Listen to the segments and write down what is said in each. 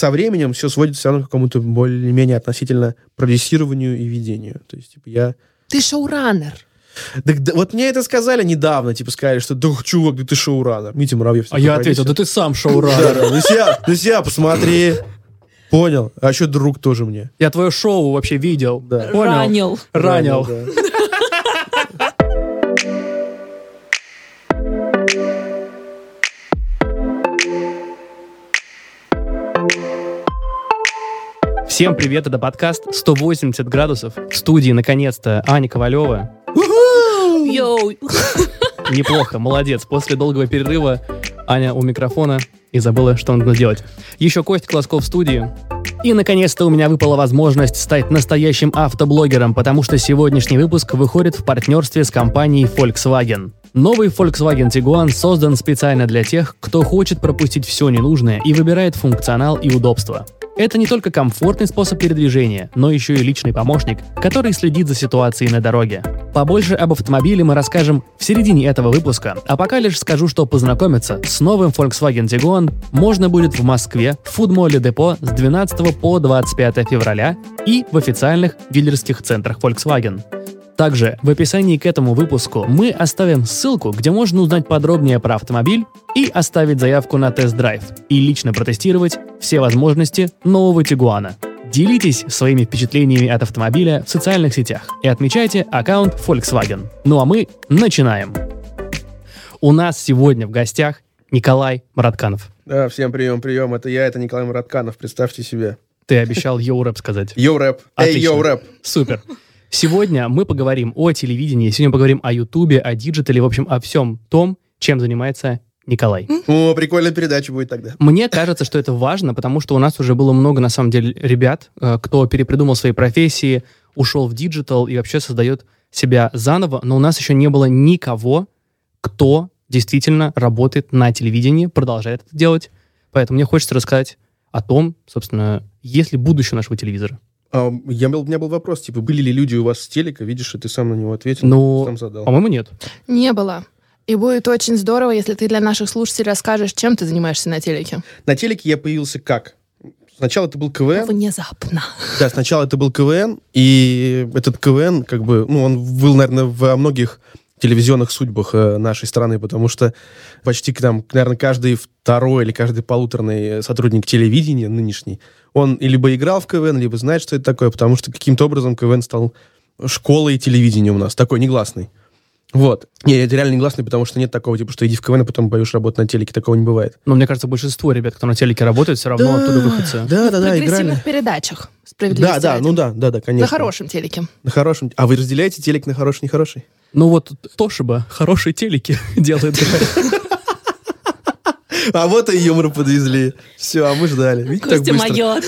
со временем все сводится все равно к какому-то более-менее относительно продюсированию и ведению. То есть, типа, я... Ты шоураннер. Так, да, вот мне это сказали недавно, типа, сказали, что, да, чувак, да ты шоураннер. Митя Муравьев. А я ответил, да ты сам шоураннер. Да, да, на себя, посмотри. Понял. А еще друг тоже мне. Я твое шоу вообще видел. Да. Понял? Ранил. Ранил. Да, да. Всем привет, это подкаст 180 градусов. В студии, наконец-то, Аня Ковалева. Йоу. Неплохо, молодец. После долгого перерыва Аня у микрофона и забыла, что нужно делать. Еще Костя Колосков в студии. И, наконец-то, у меня выпала возможность стать настоящим автоблогером, потому что сегодняшний выпуск выходит в партнерстве с компанией Volkswagen. Новый Volkswagen Tiguan создан специально для тех, кто хочет пропустить все ненужное и выбирает функционал и удобство. Это не только комфортный способ передвижения, но еще и личный помощник, который следит за ситуацией на дороге. Побольше об автомобиле мы расскажем в середине этого выпуска, а пока лишь скажу, что познакомиться с новым Volkswagen Tiguan можно будет в Москве в фудмоле депо с 12 по 25 февраля и в официальных дилерских центрах Volkswagen. Также в описании к этому выпуску мы оставим ссылку, где можно узнать подробнее про автомобиль и оставить заявку на тест-драйв и лично протестировать все возможности нового Тигуана. Делитесь своими впечатлениями от автомобиля в социальных сетях и отмечайте аккаунт Volkswagen. Ну а мы начинаем. У нас сегодня в гостях Николай Маратканов. Да, всем прием, прием. Это я, это Николай Муратканов. Представьте себе. Ты обещал йоу, рэп сказать. Йоу, рэп. Эй, Отлично. йоу, рэп. Супер. Сегодня мы поговорим о телевидении, сегодня поговорим о Ютубе, о диджитале, в общем, о всем том, чем занимается Николай. О, прикольная передача будет тогда. Мне кажется, что это важно, потому что у нас уже было много, на самом деле, ребят, э, кто перепридумал свои профессии, ушел в диджитал и вообще создает себя заново, но у нас еще не было никого, кто действительно работает на телевидении, продолжает это делать. Поэтому мне хочется рассказать о том, собственно, есть ли будущее нашего телевизора. А, я, был- у меня был вопрос, типа, были ли люди у вас с телека? Видишь, и ты сам на него ответил. Ну, сам задал. По-моему, нет. Не было. И будет очень здорово, если ты для наших слушателей расскажешь, чем ты занимаешься на телеке. На телеке я появился как? Сначала это был КВН. Внезапно. Да, сначала это был КВН, и этот КВН, как бы, ну, он был, наверное, во многих телевизионных судьбах э, нашей страны, потому что почти, там, наверное, каждый второй или каждый полуторный сотрудник телевидения нынешний, он либо играл в КВН, либо знает, что это такое, потому что каким-то образом КВН стал школой телевидения у нас, такой негласный. Вот. Не, это реально негласный, потому что нет такого, типа, что иди в КВН, а потом пойдешь работать на телеке. Такого не бывает. Но мне кажется, большинство ребят, кто на телеке работает, все равно оттуда выходцы. Да, да, в да, играли. прогрессивных передачах. Да, Справедливости да, ради. ну да, да, да, конечно. На хорошем телеке. На хорошем. А вы разделяете телек на хороший, нехороший? Ну вот Тошиба хорошие телеки делает. А вот и юмор подвезли. Все, а мы ждали. Видите, так Костя быстро.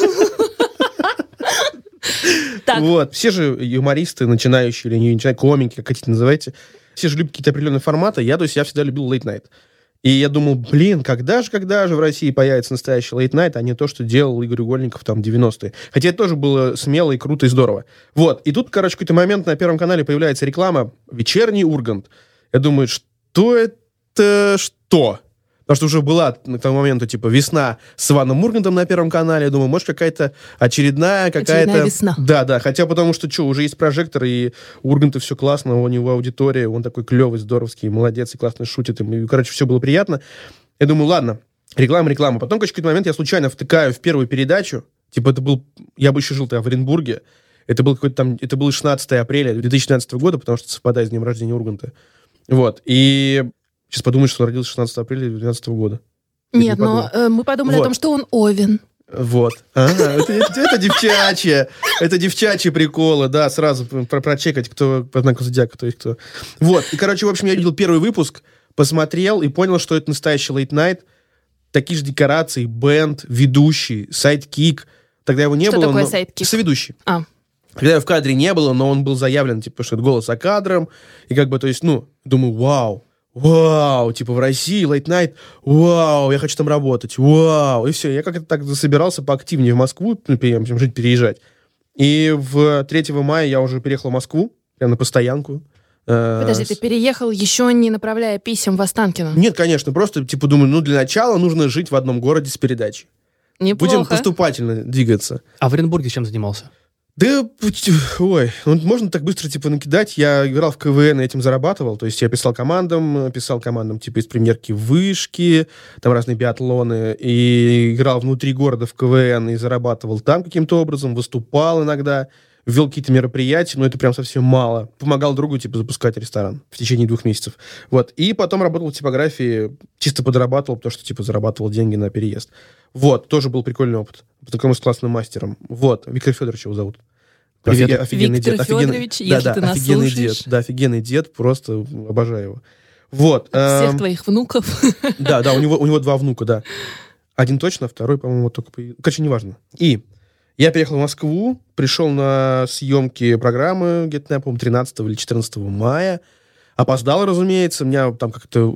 Так, Вот, все же юмористы, начинающие или не начинающие, комики, как хотите называйте, все же любят какие-то определенные форматы. Я, то есть, я всегда любил late night. И я думал, блин, когда же, когда же в России появится настоящий late night, а не то, что делал Игорь Угольников там 90-е. Хотя это тоже было смело и круто и здорово. Вот, и тут, короче, какой-то момент на Первом канале появляется реклама «Вечерний Ургант». Я думаю, что это что? Потому что уже была к тому моменту, типа, весна с Иваном Ургантом на Первом канале. Я думаю, может, какая-то очередная какая-то... Очередная весна. Да, да. Хотя потому что, что, уже есть прожектор, и у Урганта все классно, у него аудитория, он такой клевый, здоровский, молодец, и классно шутит. И, короче, все было приятно. Я думаю, ладно, реклама, реклама. Потом, короче, в какой-то момент я случайно втыкаю в первую передачу. Типа, это был... Я бы еще жил тогда в Оренбурге. Это был какой-то там... Это было 16 апреля 2012 года, потому что совпадает с днем рождения Урганта. Вот. И сейчас подумаешь, что он родился 16 апреля 2012 года. нет, не но э, мы подумали Вот. о том, что он Овен. Вот. А, это, это, это девчачье. Это девчачьи приколы, да, сразу про прочекать, кто по знаку зодиака, то есть кто. Вот. И, короче, в общем, я видел первый выпуск, посмотрел и понял, что это настоящий late night. Такие же декорации, бэнд, ведущий, сайдкик. Тогда его не Что было. такое но- сайдкик? Соведущий. А, Когда его в кадре не было, но он был заявлен, типа, что это голос за кадром. И как бы, то есть, ну, думаю, вау, вау, типа, в России late night, вау, я хочу там работать, вау. И все, я как-то так засобирался поактивнее в Москву, ну, в общем, жить, переезжать. И в 3 мая я уже переехал в Москву, прям на постоянку. Э, подожди, ты переехал, еще не направляя писем в Останкино. Нет, конечно, просто, типа, думаю, ну, для начала нужно жить в одном городе с передачей. Неплохо. будем поступательно двигаться. А в Оренбурге чем занимался? Да, ой, ну, можно так быстро, типа, накидать. Я играл в КВН и этим зарабатывал. То есть я писал командам, писал командам, типа, из премьерки вышки, там разные биатлоны, и играл внутри города в КВН и зарабатывал там каким-то образом, выступал иногда, вел какие-то мероприятия, но это прям совсем мало. Помогал другу, типа, запускать ресторан в течение двух месяцев. Вот. И потом работал в типографии, чисто подрабатывал, потому что, типа, зарабатывал деньги на переезд. Вот, тоже был прикольный опыт. Познакомился с классным мастером. Вот, Виктор Федорович его зовут. Привет. Офиге- офигенный Виктор дед. офигенный- Федорович, да, если да, ты нас офигенный слушаешь. дед. Да, офигенный дед, просто обожаю его. Вот. Всех эм, твоих внуков. да, да, у него, у него два внука, да. Один точно, второй, по-моему, только... Короче, неважно. И я переехал в Москву, пришел на съемки программы где-то, по-моему, 13 или 14 мая. Опоздал, разумеется. Меня там как-то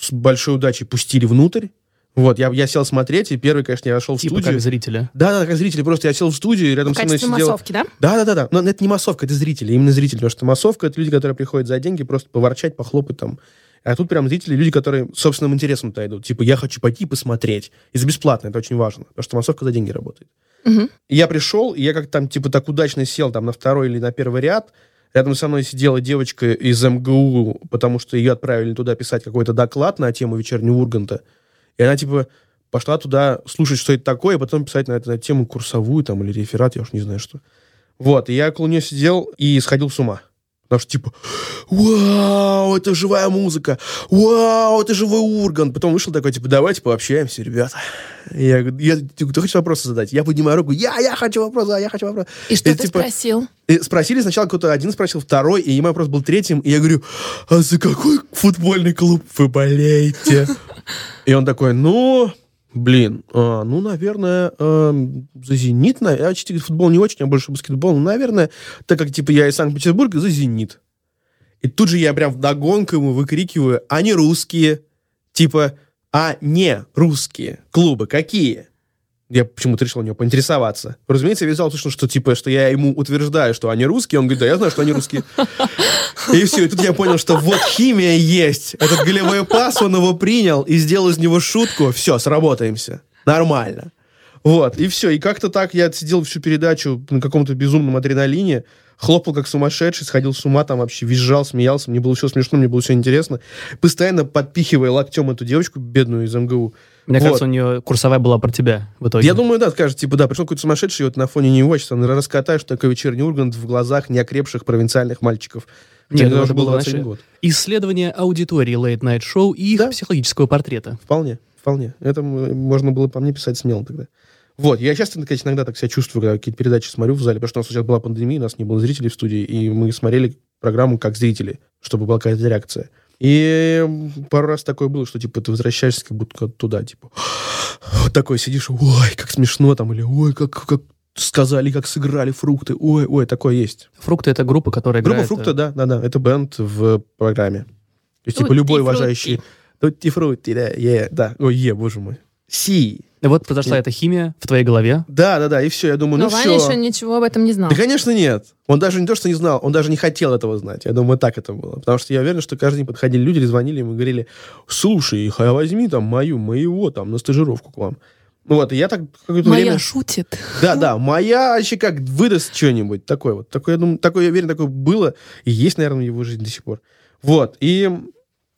с большой удачей пустили внутрь. Вот, я, я сел смотреть, и первый, конечно, я вошел в Типа студию. как зрителя. Да, да, как зрители. Просто я сел в студию, и рядом В со мной сидел... массовки, да? Да, да, да, да. Но это не массовка, это зрители, именно зрители. Потому что массовка это люди, которые приходят за деньги, просто поворчать, похлопать там. А тут прям зрители, люди, которые собственным интересом-то идут. Типа, я хочу пойти посмотреть. И за бесплатно, это очень важно. Потому что массовка за деньги работает. И я пришел, и я как там, типа, так удачно сел там на второй или на первый ряд. Рядом со мной сидела девочка из МГУ, потому что ее отправили туда писать какой-то доклад на тему вечернего Урганта. И она, типа, пошла туда слушать, что это такое, и потом писать на эту на тему курсовую там или реферат, я уж не знаю что. Вот, и я около нее сидел и сходил с ума. Потому что, типа, вау, это живая музыка, вау, это живой Ургант. Потом вышел такой, типа, давайте пообщаемся, ребята. Я говорю, я, ты, ты хочешь вопросы задать? Я поднимаю руку, я, я хочу вопрос, да, я хочу вопрос. И что И, ты типа, спросил? спросили сначала кто-то один спросил, второй, и мой вопрос был третьим, и я говорю, а за какой футбольный клуб вы болеете? И он такой, ну, блин, а, ну, наверное, эм, за «Зенит», я чисто футбол не очень, а больше баскетбол, ну, наверное, так как, типа, я из Санкт-Петербурга, за «Зенит». И тут же я прям вдогонку ему выкрикиваю, они русские, типа, а не русские клубы какие? Я почему-то решил у него поинтересоваться. Разумеется, я вязал слышно, что типа, что я ему утверждаю, что они русские. Он говорит, да, я знаю, что они русские. И все, и тут я понял, что вот химия есть. Этот голевой пас, он его принял и сделал из него шутку. Все, сработаемся. Нормально. Вот, и все. И как-то так я сидел всю передачу на каком-то безумном адреналине, хлопал как сумасшедший, сходил с ума, там вообще визжал, смеялся. Мне было все смешно, мне было все интересно. Постоянно подпихивая локтем эту девочку бедную из МГУ. Мне Вот. кажется, у нее курсовая была про тебя в итоге. Я думаю, да, скажет, типа, да, пришел какой-то сумасшедший, и вот на фоне него сейчас что такое вечерний Ургант в глазах неокрепших провинциальных мальчиков. Нет, Мне это уже было, был 21 знаешь, год. Исследование аудитории Late Night Show и их Да. психологического портрета. Вполне, вполне. Это можно было по мне писать смело тогда. Вот, я часто, конечно, иногда так себя чувствую, когда какие-то передачи смотрю в зале, потому что у нас сейчас была пандемия, у нас не было зрителей в студии, и мы смотрели программу как зрители, чтобы была какая-то реакция. И пару раз такое было, что, типа, ты возвращаешься как будто туда, типа, вот такой сидишь, ой, как смешно там, или ой, как, как сказали, как сыграли фрукты, ой, ой, такое есть. Фрукты — это группа, которая Группа играет... фрукта, э, да, да, да, это бенд в программе. То есть, типа, Тутти любой уважающий... Тутти фрутти, да, е, да. Ой, е, боже мой. Си. Вот произошла эта химия в твоей голове. Да, да, да, и все, я думаю, Но ну Ваня все. еще ничего об этом не знал. Да, конечно, нет. Он даже не то, что не знал, он даже не хотел этого знать. Я думаю, так это было. Потому что я уверен, что каждый день подходили люди, звонили ему и говорили, слушай, а возьми там мою, моего там на стажировку к вам. Ну вот, и я так какое-то Моя время... шутит. Да, да, моя вообще как выдаст что-нибудь такое вот. Такое, я думаю, такое, я уверен, такое было и есть, наверное, в его жизни до сих пор. Вот, и,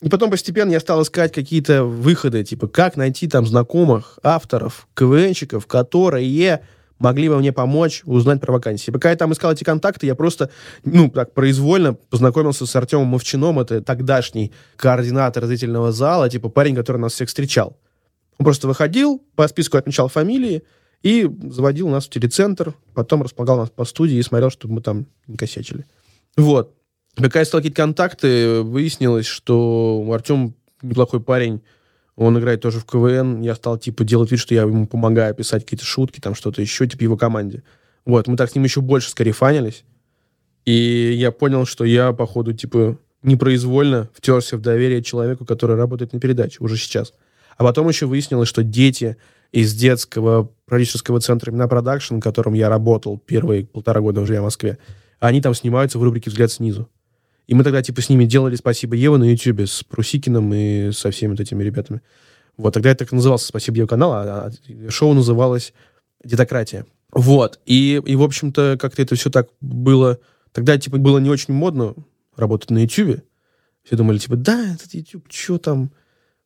и потом постепенно я стал искать какие-то выходы, типа, как найти там знакомых авторов, КВНщиков, которые могли бы мне помочь узнать про вакансии. Пока я там искал эти контакты, я просто, ну, так, произвольно познакомился с Артемом Мовчином, это тогдашний координатор зрительного зала, типа, парень, который нас всех встречал. Он просто выходил, по списку отмечал фамилии и заводил нас в телецентр, потом располагал нас по студии и смотрел, чтобы мы там не косячили. Вот. Пока я стал какие-то контакты, выяснилось, что Артем неплохой парень, он играет тоже в КВН. Я стал, типа, делать вид, что я ему помогаю писать какие-то шутки, там что-то еще, типа, его команде. Вот, мы так с ним еще больше скарифанились. И я понял, что я, походу, типа, непроизвольно втерся в доверие человеку, который работает на передаче уже сейчас. А потом еще выяснилось, что дети из детского продюсерского центра именно продакшн, в котором я работал первые полтора года живя в Москве, они там снимаются в рубрике «Взгляд снизу». И мы тогда, типа, с ними делали «Спасибо, Ева» на Ютьюбе с Прусикиным и со всеми вот этими ребятами. Вот, тогда это так назывался «Спасибо, Ева канал», а, а шоу называлось «Детократия». Вот, и, и в общем-то, как-то это все так было... Тогда, типа, было не очень модно работать на YouTube. Все думали, типа, да, этот YouTube, что там,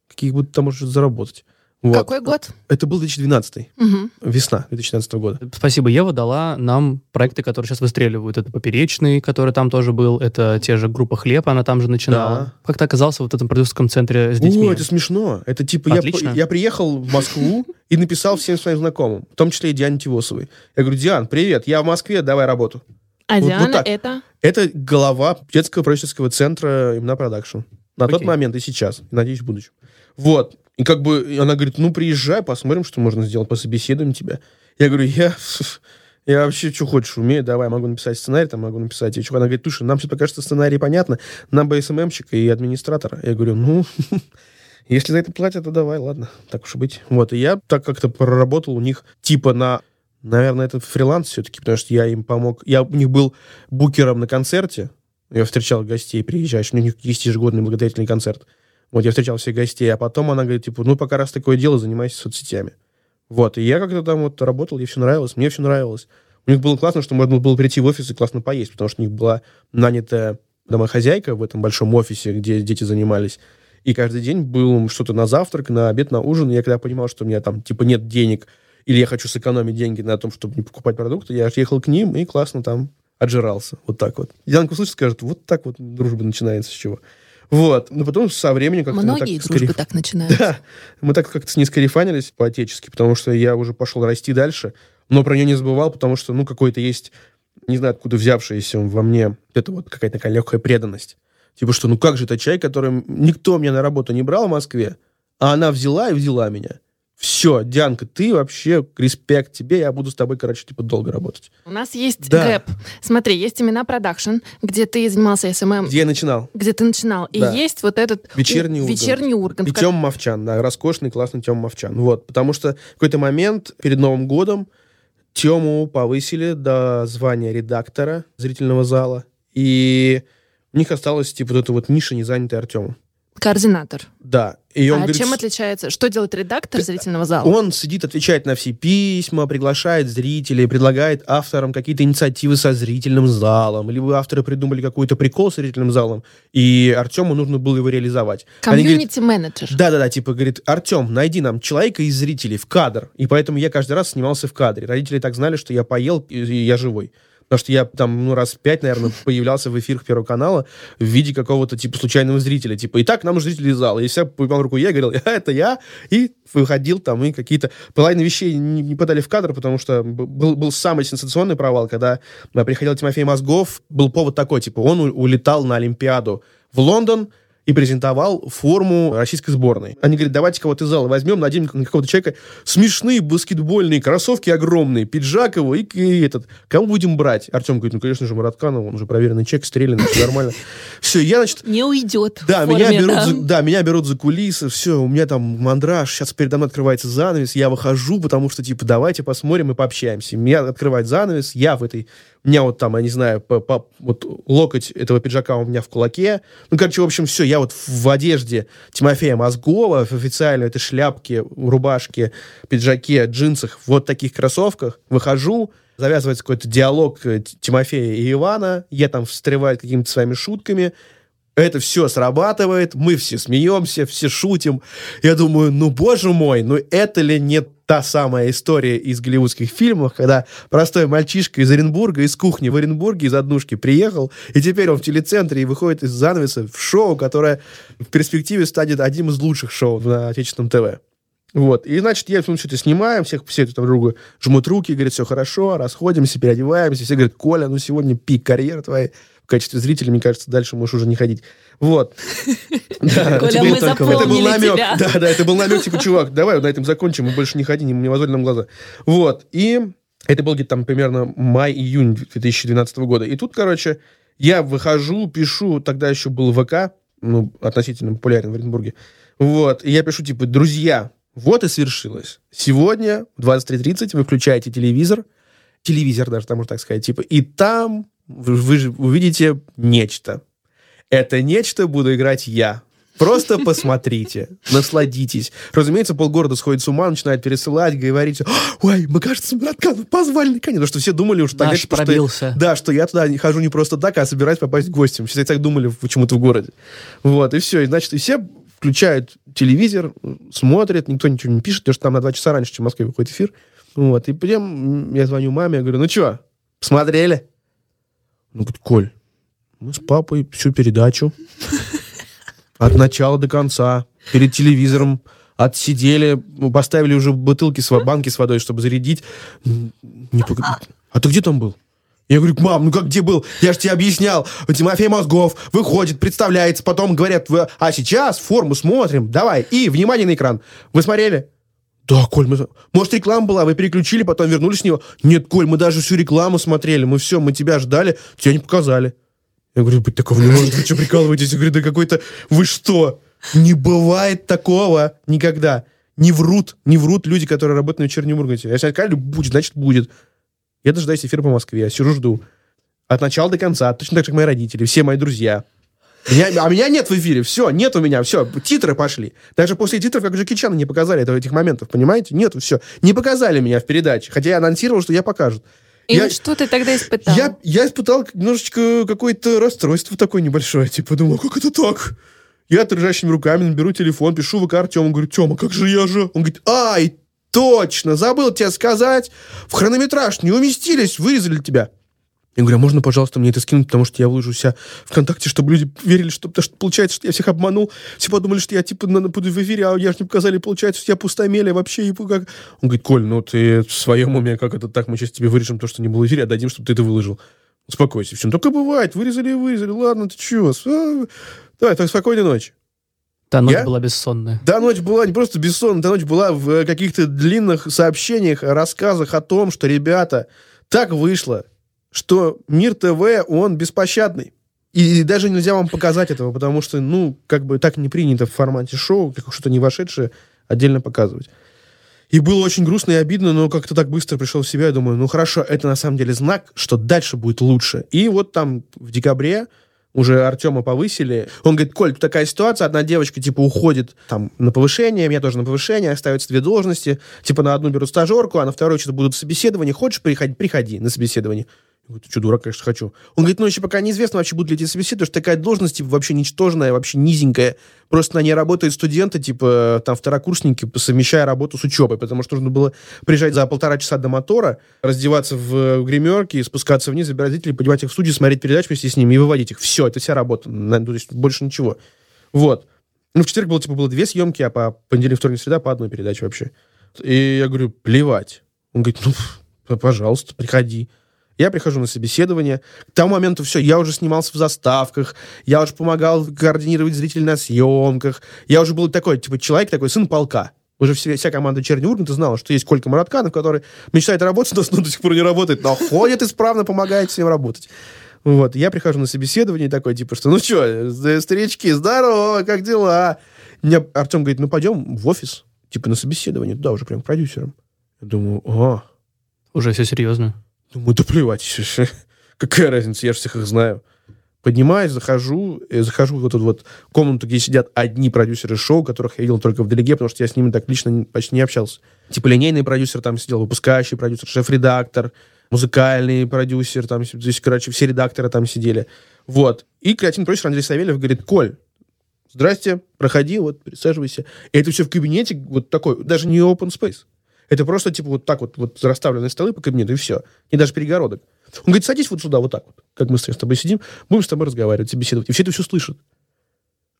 какие будут там может заработать. Вот. Какой год? Это был 2012 Мгм. весна 2012 года. Спасибо, Ева дала нам проекты, которые сейчас выстреливают. Это «Поперечный», который там тоже был, это те же группа «Хлеб», она там же начинала. Да. Как ты оказался вот в этом продюсерском центре с детьми? О, это смешно. Это типа я, Отлично. я приехал в Москву и написал всем своим знакомым, в том числе и Диане Тивосовой. Я говорю, Диан, привет, я в Москве, давай работу. А Вот- вот Диана так. это... Это глава детского продюсерского центра именно продакшн. На тот Окей. момент и сейчас. и, Надеюсь, в будущем. Вот. И как бы она говорит, ну, приезжай, посмотрим, что можно сделать, пособеседуем тебя. Я говорю, я... Я вообще что хочешь умею, давай, могу написать сценарий, там могу написать. Чувак, она говорит, слушай, нам все пока что сценарий понятно, нам бы СММщика и администратора. Я говорю, ну, если за это платят, то давай, ладно, так уж и быть. Вот, и я так как-то проработал у них типа на, наверное, это фриланс все-таки, потому что я им помог. Я у них был букером на концерте, я встречал гостей, приезжаешь, у них есть ежегодный благотворительный концерт. Вот, я встречал всех гостей, а потом она говорит, типа, ну, пока раз такое дело, занимайся соцсетями. Вот, и я как-то там вот работал, ей все нравилось, мне все нравилось. У них было классно, что можно было прийти в офис и классно поесть, потому что у них была нанятая домохозяйка в этом большом офисе, где дети занимались. И каждый день был что-то на завтрак, на обед, на ужин. И я когда понимал, что у меня там, типа, нет денег, или я хочу сэкономить деньги на том, чтобы не покупать продукты, я ехал к ним и классно там отжирался. Вот так вот. Янка услышит, скажет, вот так вот дружба начинается с чего. Вот. Но потом со временем как-то... Многие так дружбы скорее- так начинаются. да, мы так как-то с ней скарифанились по-отечески, потому что я уже пошел расти дальше, но про нее не забывал, потому что, ну, какой-то есть, не знаю, откуда взявшаяся во мне, это вот какая-то такая легкая преданность. Типа, что ну как же это чай, которым никто меня на работу не брал в Москве, а она взяла и взяла меня. Все, Дианка, ты вообще, респект тебе, я буду с тобой, короче, типа, долго работать. У нас есть Да. gap. Смотри, есть имена production, где ты занимался СММ, Где я начинал? где ты начинал. И Да. есть вот этот Вечерний у- Ургант. вечерний Ургант. И как- Тём Мовчан, да, роскошный, классный Тём Мовчан. Вот, потому что в какой-то момент перед Новым годом Тему повысили до звания редактора зрительного зала, и у них осталась, типа, вот эта вот ниша, не занятая Артемом. Координатор. Да. И он а говорит, чем «С- отличается? Что делает редактор зрительного зала? он сидит, отвечает на все письма, приглашает зрителей, предлагает авторам какие-то инициативы со зрительным залом, либо авторы придумали какой-то прикол с зрительным залом, и Артему нужно было его реализовать. Комьюнити-менеджер. Да-да-да, типа, говорит, Артем, найди нам человека из зрителей в кадр. И поэтому я каждый раз снимался в кадре. Родители так знали, что я поел, и я живой. Потому что я там, ну, раз пять, наверное, появлялся в эфирах Первого канала в виде какого-то, типа, случайного зрителя. Типа, и так нам нужны зрители из зала. И все поднимал руку я, говорил, «А, это я. И выходил там, и какие-то... Половину вещей не, не подали в кадр, потому что был, был самый сенсационный провал, когда а, приходил Тимофей Мозгов. Был повод такой, типа, он улетал на Олимпиаду в Лондон, и презентовал форму российской сборной. Они говорят, давайте кого-то из зала возьмем, наденем на какого-то человека смешные баскетбольные кроссовки огромные, пиджак его и, и этот. Кого будем брать? Артем говорит, ну, конечно же, Муратканов, он уже проверенный человек, стрелянный, все нормально. Все, я, значит, Не уйдет. да, в меня форме, берут, да. За, да, меня берут за кулисы, все, у меня там мандраж, сейчас передо мной открывается занавес, я выхожу, потому что, типа, давайте посмотрим и пообщаемся. Меня открывает занавес, я в этой, меня вот там, я не знаю, по, по- вот локоть этого пиджака у меня в кулаке. Ну, короче, в общем, все, я вот в, одежде Тимофея Мозгова, в официальной этой шляпке, рубашке, пиджаке, джинсах, вот таких кроссовках, выхожу, завязывается какой-то диалог э, Тимофея и Ивана, я там встреваю какими-то своими шутками, это все срабатывает, мы все смеемся, все шутим. Я думаю, ну, боже мой, ну это ли не та самая история из голливудских фильмов, когда простой мальчишка из Оренбурга, из кухни в Оренбурге, из однушки приехал, и теперь он в телецентре и выходит из занавеса в шоу, которое в перспективе станет одним из лучших шоу на отечественном ТВ. Вот. И, значит, я ну, что-то снимаем, всех, все друг другу жмут руки, говорят, все хорошо, расходимся, переодеваемся. Все говорят, Коля, ну сегодня пик карьеры твоей. В качестве зрителя, мне кажется, дальше можешь уже не ходить. Вот. Да, Коля, мы это был намек. тебя. Да, да, это был намек, типа, чувак, давай на этом закончим, мы больше не ходи, не, не мозоль нам глаза. Вот. И это был где-то там примерно май-июнь 2012 года. И тут, короче, я выхожу, пишу, тогда еще был ВК, ну, относительно популярен в Оренбурге. Вот. И я пишу, типа, друзья, вот и свершилось. Сегодня в 23.30 вы включаете телевизор, телевизор даже, там можно так сказать, типа, и там вы, вы же увидите нечто. Это нечто буду играть я. Просто посмотрите, насладитесь. Разумеется, полгорода сходит с ума, начинает пересылать, говорить, ой, мы, кажется, братка, ну позвали наконец. Потому что все думали уже тогда, что, пробился. да, что я туда не хожу не просто так, а собираюсь попасть гостем. Все так думали почему-то в городе. Вот, и все. И, значит, и все включают телевизор, смотрят, никто ничего не пишет, потому что там на два часа раньше, чем в Москве выходит эфир. Вот, и потом я звоню маме, я говорю, ну что, посмотрели? Ну, говорит, Коль, мы с папой всю передачу от начала до конца перед телевизором отсидели, ну, поставили уже бутылки, с, банки с водой, чтобы зарядить. Не пог- А ты где там был? Я говорю, мам, ну как где был? Я же тебе объяснял. Тимофей Мозгов выходит, представляется, потом говорят, «Вы- а сейчас форму смотрим, давай. И, внимание на экран. Вы смотрели? Да, Коль, мы... Может, реклама была, вы переключили, потом вернулись с него? Нет, Коль, мы даже всю рекламу смотрели, мы все, мы тебя ждали, тебя не показали. Я говорю, быть такого не может, вы что, прикалываетесь? Я говорю, да какой-то... Вы что? Не бывает такого никогда. Не врут, не врут люди, которые работают на вечернем Урганте. Если сказали, будет, значит, будет. Я дожидаюсь эфира по Москве, я сижу, жду. От начала до конца, точно так же, как мои родители, все мои друзья. Меня- а меня нет в эфире, все, нет у меня, все, титры пошли. Даже после титров, как Джеки Чана, не показали этого, этих моментов, понимаете? Нету, все. Не показали меня в передаче, хотя я анонсировал, что я покажут. И Я- вот что ты тогда испытал? Я, я испытал немножечко какое-то расстройство такое небольшое. Типа, думал, как это так? Я дрожащими руками беру телефон, пишу ВК Артему, говорю, Тема, как же я же? Он говорит, ай, точно, забыл тебе сказать, в хронометраж не уместились, вырезали тебя. Я говорю, а можно, пожалуйста, мне это скинуть, потому что я выложу себя ВКонтакте, чтобы люди верили, что, что получается, что я всех обманул. Все подумали, что я типа на, на- буду в эфире, а я же не показали, получается, что я пустомелия вообще. И как... Он говорит, Коль, ну ты в своем уме, как это так, мы сейчас тебе вырежем то, что не было в эфире, отдадим, чтобы ты это выложил. Успокойся, все. Ну, только бывает, вырезали и вырезали, ладно, ты чего? А, Давай, так спокойной ночи. Та ночь Я? была бессонная. Та ночь была не просто бессонная, та ночь была в каких-то длинных сообщениях, рассказах о том, что, ребята, так вышло, что Мир ТВ, он беспощадный. И даже нельзя вам показать этого, потому что, ну, как бы так не принято в формате шоу, как что-то не вошедшее, отдельно показывать. И было очень грустно и обидно, но как-то так быстро пришел в себя, я думаю, ну хорошо, это на самом деле знак, что дальше будет лучше. И вот там в декабре уже Артема повысили. Он говорит, Коль, тут такая ситуация, одна девочка, типа, уходит там на повышение, меня тоже на повышение, остаются две должности, типа, на одну берут стажерку, а на вторую что-то будут собеседования. Хочешь приходи, приходи на собеседование. Говорю, что, дурак, конечно, хочу. Он говорит, ну, еще пока неизвестно вообще, будут ли эти собеседования, потому что такая должность, типа, вообще ничтожная, вообще низенькая. Просто на ней работают студенты, типа, там, второкурсники, совмещая работу с учебой, потому что нужно было приезжать за полтора часа до мотора, раздеваться в гримерке, спускаться вниз, забирать зрителей, поднимать их в студию, смотреть передачу вместе с ними и выводить их. Все, это вся работа. То есть больше ничего. Вот. Ну, в четверг было, типа, было две съемки, а по понедельник, вторник, среда по одной передаче вообще. И я говорю, плевать. Он говорит, ну, пожалуйста, приходи. Я прихожу на собеседование. К тому моменту все, я уже снимался в заставках, я уже помогал координировать зрителей на съемках. Я уже был такой, типа, человек такой, сын полка. Уже вся, вся команда Черни Урганта знала, что есть Колька Муратканов, который мечтает работать, но но до сих пор не работает, но ходит исправно, помогает всем работать. Вот, я прихожу на собеседование такой, типа, что, ну что, старички, здорово, как дела? Меня Артем говорит, ну пойдем в офис, типа, на собеседование, туда уже прям к продюсерам. Я думаю, а, Уже все серьезно. Думаю, да плевать. Какая разница, я же всех их знаю. Поднимаюсь, захожу, э, захожу в эту вот комнату, где сидят одни продюсеры шоу, которых я видел только вдалеке, потому что я с ними так лично почти не общался. Типа линейный продюсер там сидел, выпускающий продюсер, шеф-редактор, музыкальный продюсер, там, здесь, короче, все редакторы там сидели. Вот. И креативный продюсер Андрей Савельев говорит, Коль, здрасте, проходи, вот, присаживайся. И это все в кабинете вот такой, даже не open space. Это просто, типа, вот так вот, вот расставленные столы по кабинету, и все. И даже перегородок. Он говорит, садись вот сюда, вот так вот, как мы с тобой сидим, будем с тобой разговаривать, беседовать. И все это все слышат.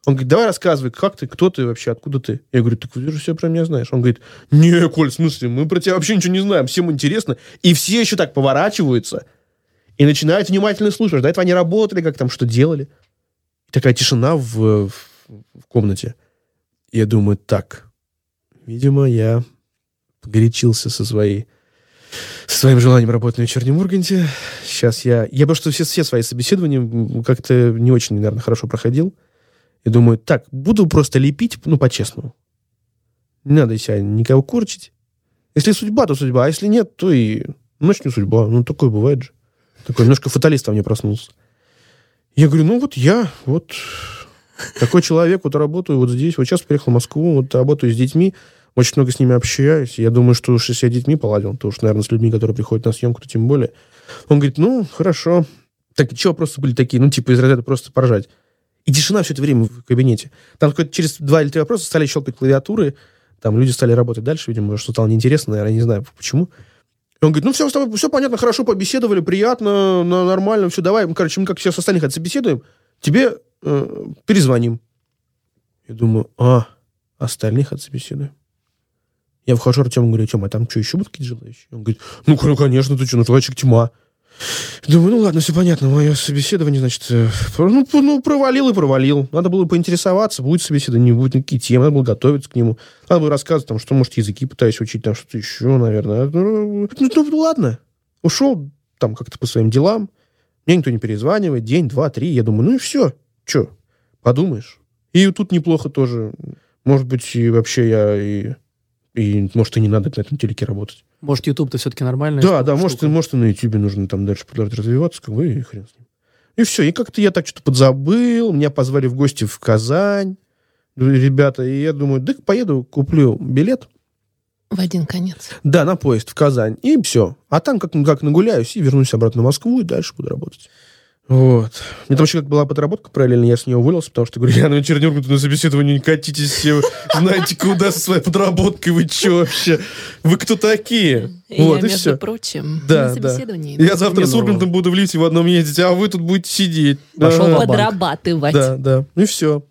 Он говорит, давай рассказывай, как ты, кто ты вообще, откуда ты? Я говорю, так ты же все про меня знаешь. Он говорит, не, Коль, в смысле, мы про тебя вообще ничего не знаем, всем интересно. И все еще так поворачиваются и начинают внимательно слушать. До этого они работали, как там, что делали. И такая тишина в, в, в комнате. Я думаю, так, видимо, я погорячился со своей со своим желанием работать на вечернем Урганте. Сейчас я... Я просто все, все свои собеседования как-то не очень, наверное, хорошо проходил. И думаю, так, буду просто лепить, ну, по-честному. Не надо себя никого корчить. Если судьба, то судьба. А если нет, то и ночь не судьба. Ну, такое бывает же. Такой немножко фаталист во мне проснулся. Я говорю, ну, вот я, вот Такой человек, вот работаю вот здесь, вот сейчас приехал в Москву, вот работаю с детьми, очень много с ними общаюсь. Я думаю, что уж если я детьми поладил, то уж, наверное, с людьми, которые приходят на съемку, то тем более. Он говорит, ну, хорошо. Так, что вопросы были такие? Ну, типа, из разряда просто поржать. И тишина все это время в кабинете. Там через два или три вопроса стали щелкать клавиатуры, там люди стали работать дальше, видимо, что стало неинтересно, наверное, не знаю почему. И он говорит, ну все, с тобой, все понятно, хорошо, побеседовали, приятно, нормально, все, давай, короче, мы как сейчас остальных отсобеседуем, тебе э, перезвоним. Я думаю, а, остальных отсобеседуем. Я вхожу, Артем говорю, Артем, а там что, еще будут какие-то желающие? Он говорит, ну, конечно, ты что, ну, человечек тьма. Думаю, ну ладно, все понятно, мое собеседование, значит, э, ну, ну, провалил и провалил. Надо было поинтересоваться, будет собеседование, не будет никакие темы, надо было готовиться к нему. Надо было рассказывать, там, что, может, языки пытаюсь учить, там, что-то еще, наверное. Ну, ну, ну, ладно. Ушел там как-то по своим делам. Мне никто не перезванивает. День, два, три. Я думаю, ну и все. Че, подумаешь. И тут неплохо тоже. Может быть, и вообще я и и, может, и не надо на этом телеке работать. Может, YouTube-то все-таки нормальный? Да, да, может, и, может, и на YouTube нужно там дальше продолжать развиваться, как бы, и хрен с ним. И все, и как-то я так что-то подзабыл, меня позвали в гости в Казань, ребята, и я думаю, да поеду, куплю билет. В один конец. Да, на поезд в Казань, и все. А там как, как нагуляюсь, и вернусь обратно в Москву, и дальше буду работать. Вот. Мне там еще как была подработка параллельно, я с нее уволился, потому что говорю, я на Чернюрку на собеседование не катитесь все, знаете, куда со своей подработкой, вы что вообще? Вы кто такие? И вот, я, и между все. прочим, да, на Да. Я завтра с Ургантом буду в лифте в одном ездить, а вы тут будете сидеть. Пошел ага. подрабатывать. Да, да. Ну и все.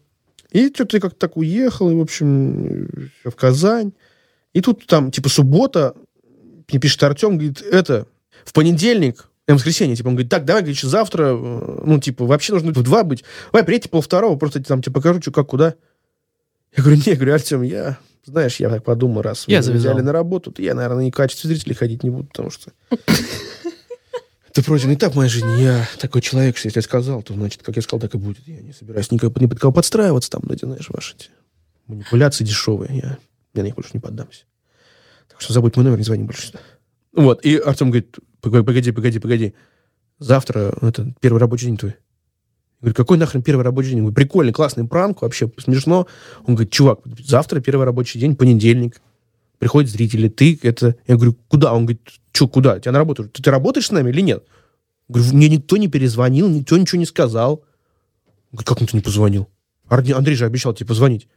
И что-то я как-то так уехал, и, в общем, в Казань. И тут там, типа, суббота, мне пишет Артем, говорит, это, в понедельник на воскресенье, типа, он говорит, так, давай, говорит, завтра, э, ну, типа, вообще нужно в два быть. Давай, приедьте пол второго, просто там тебе покажу, что, как, куда. Я говорю, не, я говорю, Артем, я, знаешь, я так подумал, раз я вы взяли на работу, то я, наверное, и в качестве зрителей ходить не буду, потому что... Это пройден этап в моей жизни. Я такой человек, что если я сказал, то, значит, как я сказал, так и будет. Я не собираюсь никак, ни под кого подстраиваться там, эти, знаешь, ваши эти манипуляции дешевые. Я, я на них больше не поддамся. Так что забудь мой номер, не звони больше сюда. Вот, и Артем говорит, погоди, погоди, погоди. Завтра, это первый рабочий день твой. Я говорю, какой нахрен первый рабочий день? Я говорю, прикольный, классный пранк, вообще смешно. Он говорит, чувак, завтра первый рабочий день, понедельник. Приходят зрители, ты это... Я говорю, куда? Он говорит, что, куда? Тебя на работу? Ты, ты работаешь с нами или нет? Я говорю, мне никто не перезвонил, никто ничего не сказал. Он говорит, как никто не позвонил? Андрей же обещал тебе позвонить.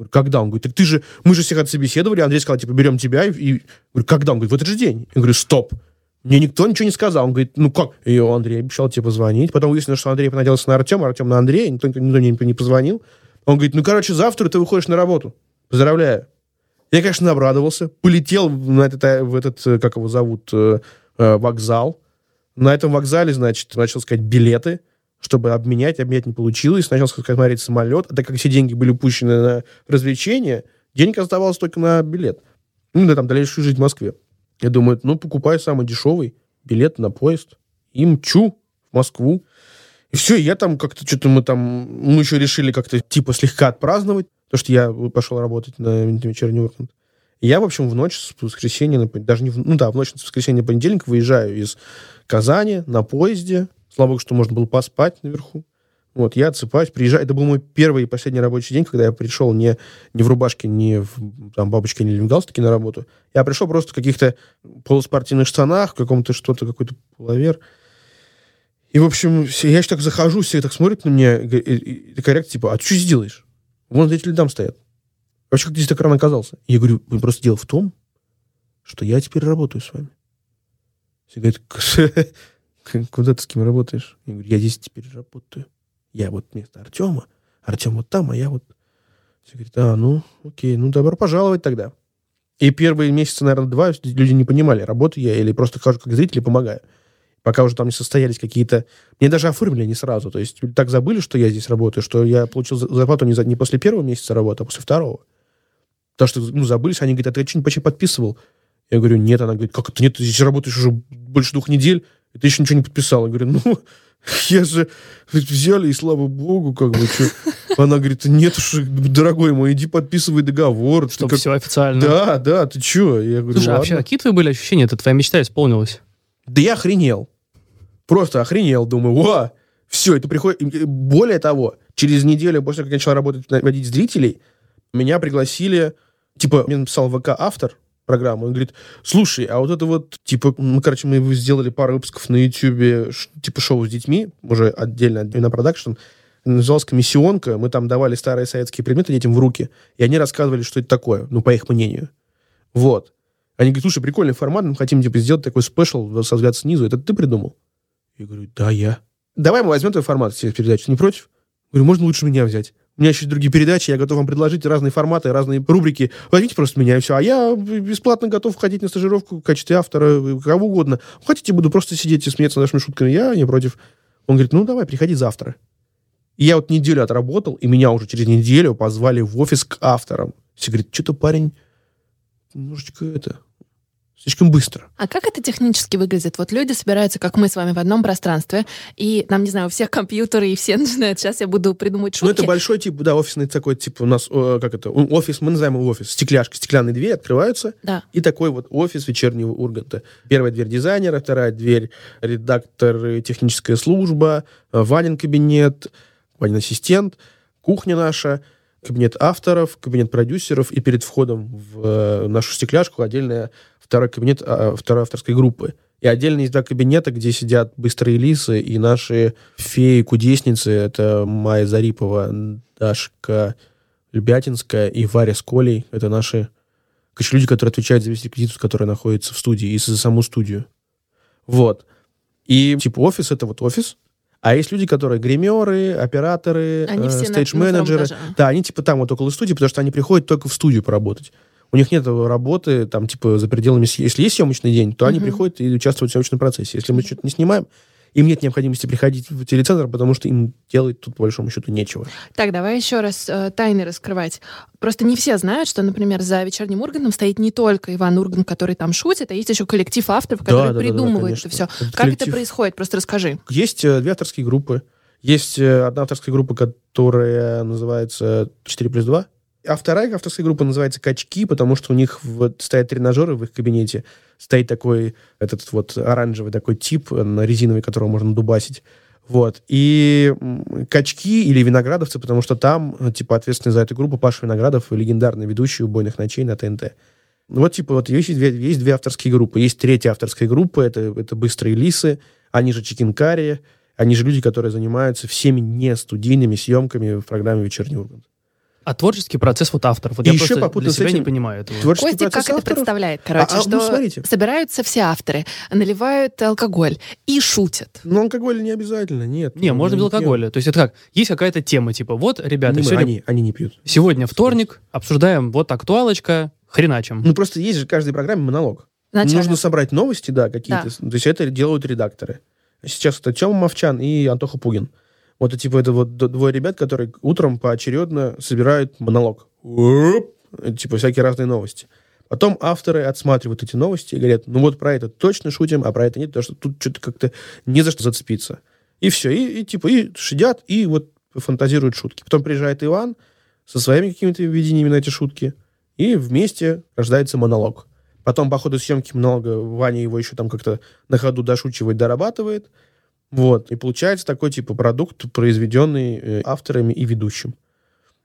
Говорю, когда? Он говорит, так ты же, мы же всех отсобеседовали, Андрей сказал, типа, берем тебя. И, и говорю, когда? Он говорит, в этот же день. Я говорю, стоп. Мне никто ничего не сказал. Он говорит, ну как? И Андрей обещал тебе позвонить. Потом выяснилось, что Андрей понадеялся на Артема, Артем на Андрея. Никто, никто, никто не позвонил. Он говорит, ну, короче, завтра ты выходишь на работу. Поздравляю. Я, конечно, обрадовался. Полетел на этот, э, в этот, э, как его зовут, э, вокзал. На этом вокзале, значит, начал искать билеты, чтобы обменять. Обменять не получилось. Начал смотреть самолет. А так как все деньги были упущены на развлечения, денег оставалось только на билет. Ну, да, там, дальнейшую жизнь в Москве. Я думаю, ну, покупаю самый дешевый билет на поезд и мчу в Москву. И все, я там как-то что-то мы там, мы еще решили как-то типа слегка отпраздновать, потому что я пошел работать на вечерний Ургант. Я, в общем, в ночь с воскресенья, даже не в, ну да, в ночь с воскресенья на понедельник выезжаю из Казани на поезде. Слава богу, что можно было поспать наверху. Вот, я отсыпаюсь, приезжаю. Это был мой первый и последний рабочий день, когда я пришел не, не в рубашке, не в там, бабочке, не в галстуке на работу. Я пришел просто в каких-то полуспортивных штанах, в каком-то что-то, какой-то половер. И, в общем, я еще так захожу, все так смотрят на меня, и, и, и такая типа, а ты что здесь делаешь? Вон эти там стоят. Вообще, как здесь так рано оказался? Я говорю, просто дело в том, что я теперь работаю с вами. Все говорят, куда ты с кем работаешь? Я говорю, я здесь теперь работаю. Я вот вместо Артема, Артем вот там, а я вот... Все говорят, а, ну, окей, ну, добро пожаловать тогда. И первые месяцы, наверное, два люди не понимали, работаю я или просто хожу как зритель и помогаю. Пока уже там не состоялись какие-то... Мне даже оформили не сразу. То есть так забыли, что я здесь работаю, что я получил зарплату не, за... не после первого месяца работы, а после второго. Потому что, ну, забылись, они говорят, а ты что, почти подписывал? Я говорю, нет. Она говорит, как это нет, ты здесь работаешь уже больше двух недель, и ты еще ничего не подписал. Я говорю, ну, Я же взяли, и слава богу, как бы, что. Она говорит, нет уж, дорогой мой, иди подписывай договор. Чтобы как... все официально. Да, да, ты что? Я говорю, Слушай, а вообще, какие твои были ощущения? Это твоя мечта исполнилась? Да я охренел. Просто охренел. Думаю, о, все, это приходит... Более того, Через неделю после как я начал работать, водить зрителей, меня пригласили, типа, мне написал ВК-автор программы, он говорит, слушай, а вот это вот, типа, ну, короче, мы сделали пару выпусков на Ютьюбе, типа, шоу с детьми, уже отдельно, на production, называлась комиссионка, мы там давали старые советские предметы детям в руки, и они рассказывали, что это такое, ну, по их мнению. Вот. Они говорят, слушай, прикольный формат, мы хотим, типа, сделать такой special со взгляд снизу. Это ты придумал? Я говорю, да, я. Давай мы возьмем твой формат все передачи, не против? Говорю, можно лучше меня взять. У меня еще другие передачи, я готов вам предложить разные форматы, разные рубрики. Возьмите просто меня и все. А я бесплатно готов ходить на стажировку в качестве автора, кого угодно. Хотите, буду просто сидеть и смеяться нашими шутками. Я не против. Он говорит, ну давай, приходи завтра. И я вот неделю отработал, и меня уже через неделю позвали в офис к авторам. Все говорят, что-то парень немножечко это слишком быстро. А как это технически выглядит? Вот люди собираются, как мы с вами, в одном пространстве, и нам, не знаю, у всех компьютеры, и все начинают, сейчас я буду придумывать шутки. Ну, это большой тип, да, офисный такой, тип у нас, как это, офис, мы называем его офис, стекляшка, стеклянные двери открываются, да. и такой вот офис вечернего Урганта. Первая дверь дизайнера, вторая дверь редактор, техническая служба, Ванин кабинет, Ванин ассистент, кухня наша, кабинет авторов, кабинет продюсеров, и перед входом в э, нашу стекляшку отдельная второй кабинет а, второй авторской группы. И отдельно есть два кабинета, где сидят быстрые лисы и наши феи-кудесницы. Это Майя Зарипова, Дашка Любятинская и Варя Сколей. Это наши короче, люди, которые отвечают за весь реквизит, который находится в студии, и за саму студию. Вот. И типа офис — это вот офис, а есть люди, которые гримеры, операторы, э, стейдж-менеджеры. Да, они типа там вот около студии, потому что они приходят только в студию поработать у них нет работы, там, типа, за пределами... Если есть съемочный день, то uh-huh. они приходят и участвуют в съемочном процессе. Если мы что-то не снимаем, им нет необходимости приходить в телецентр, потому что им делать тут, по большому счету, нечего. Так, давай еще раз э, тайны раскрывать. Просто не все знают, что, например, за вечерним Урганом стоит не только Иван Урган, который там шутит, а есть еще коллектив авторов, который да, придумывает да, да, это все. Это как коллектив... это происходит? Просто расскажи. Есть э, две авторские группы. Есть э, одна авторская группа, которая называется 4 плюс 2. А вторая авторская группа называется «Качки», потому что у них вот стоят тренажеры в их кабинете. Стоит такой, этот вот оранжевый такой тип на резиновый, которого можно дубасить. Вот. И качки или виноградовцы, потому что там, типа, ответственный за эту группу Паша Виноградов, легендарный ведущий убойных ночей на ТНТ. Вот, типа, вот есть две, есть две авторские группы. Есть третья авторская группа, это, это «Быстрые лисы», они же «Чикинкари», они же люди, которые занимаются всеми не студийными съемками в программе «Вечерний Ургант». А творческий процесс вот авторов. Вот и я еще просто для себя этим не понимаю этого. Творческий Костя как авторов? это представляет? Короче, а, а, что ну, смотрите. собираются все авторы, наливают алкоголь и шутят. Ну, алкоголь не обязательно, нет. Не, можно без алкоголя. То есть это как? Есть какая-то тема, типа, вот, ребята, не сегодня... они, они не пьют. Сегодня вторник, обсуждаем вот актуалочка, хреначим. Ну, просто есть же в каждой программе монолог. Начало. Нужно собрать новости, да, какие-то. Да. То есть это делают редакторы. Сейчас это Тёма Мовчан и Антоха Пугин. Вот, типа, это вот двое ребят, которые утром поочередно собирают монолог. Типа, всякие разные новости. Потом авторы отсматривают эти новости и говорят, ну вот про это точно шутим, а про это нет, потому что тут что-то как-то не за что зацепиться. И все, и, и типа, и сидят, и вот фантазируют шутки. Потом приезжает Иван со своими какими-то видениями на эти шутки, и вместе рождается монолог. Потом по ходу съемки монолога Ваня его еще там как-то на ходу дошучивает, дорабатывает, вот. И получается такой типа продукт, произведенный э, авторами и ведущим.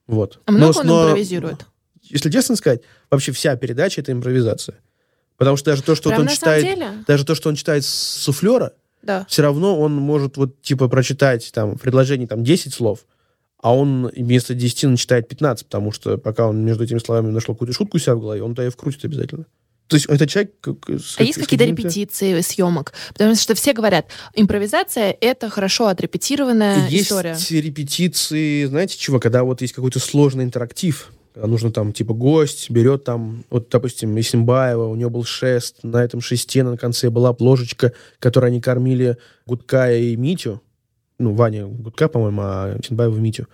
Вот. А много но, он импровизирует? Если честно сказать, вообще вся передача — это импровизация. Потому что даже то, что Прям вот он читает... Даже то, что он читает с суфлера, да. все равно он может вот типа прочитать там в предложении там 10 слов, а он вместо 10 начитает 15, потому что пока он между этими словами нашел какую-то шутку у себя в голове, он туда и вкрутит обязательно. То есть это человек... С, а есть какие-то репетиции съемок? Потому что все говорят, импровизация — это хорошо отрепетированная есть история. Есть репетиции, знаете чего, когда вот есть какой-то сложный интерактив, нужно там, типа, гость берет там, вот, допустим, Исимбаева, у него был шест, на этом шесте на конце была ложечка, которой они кормили Гудка и Митю, ну, Ваня Гудка, по-моему, а Исимбаева Митю.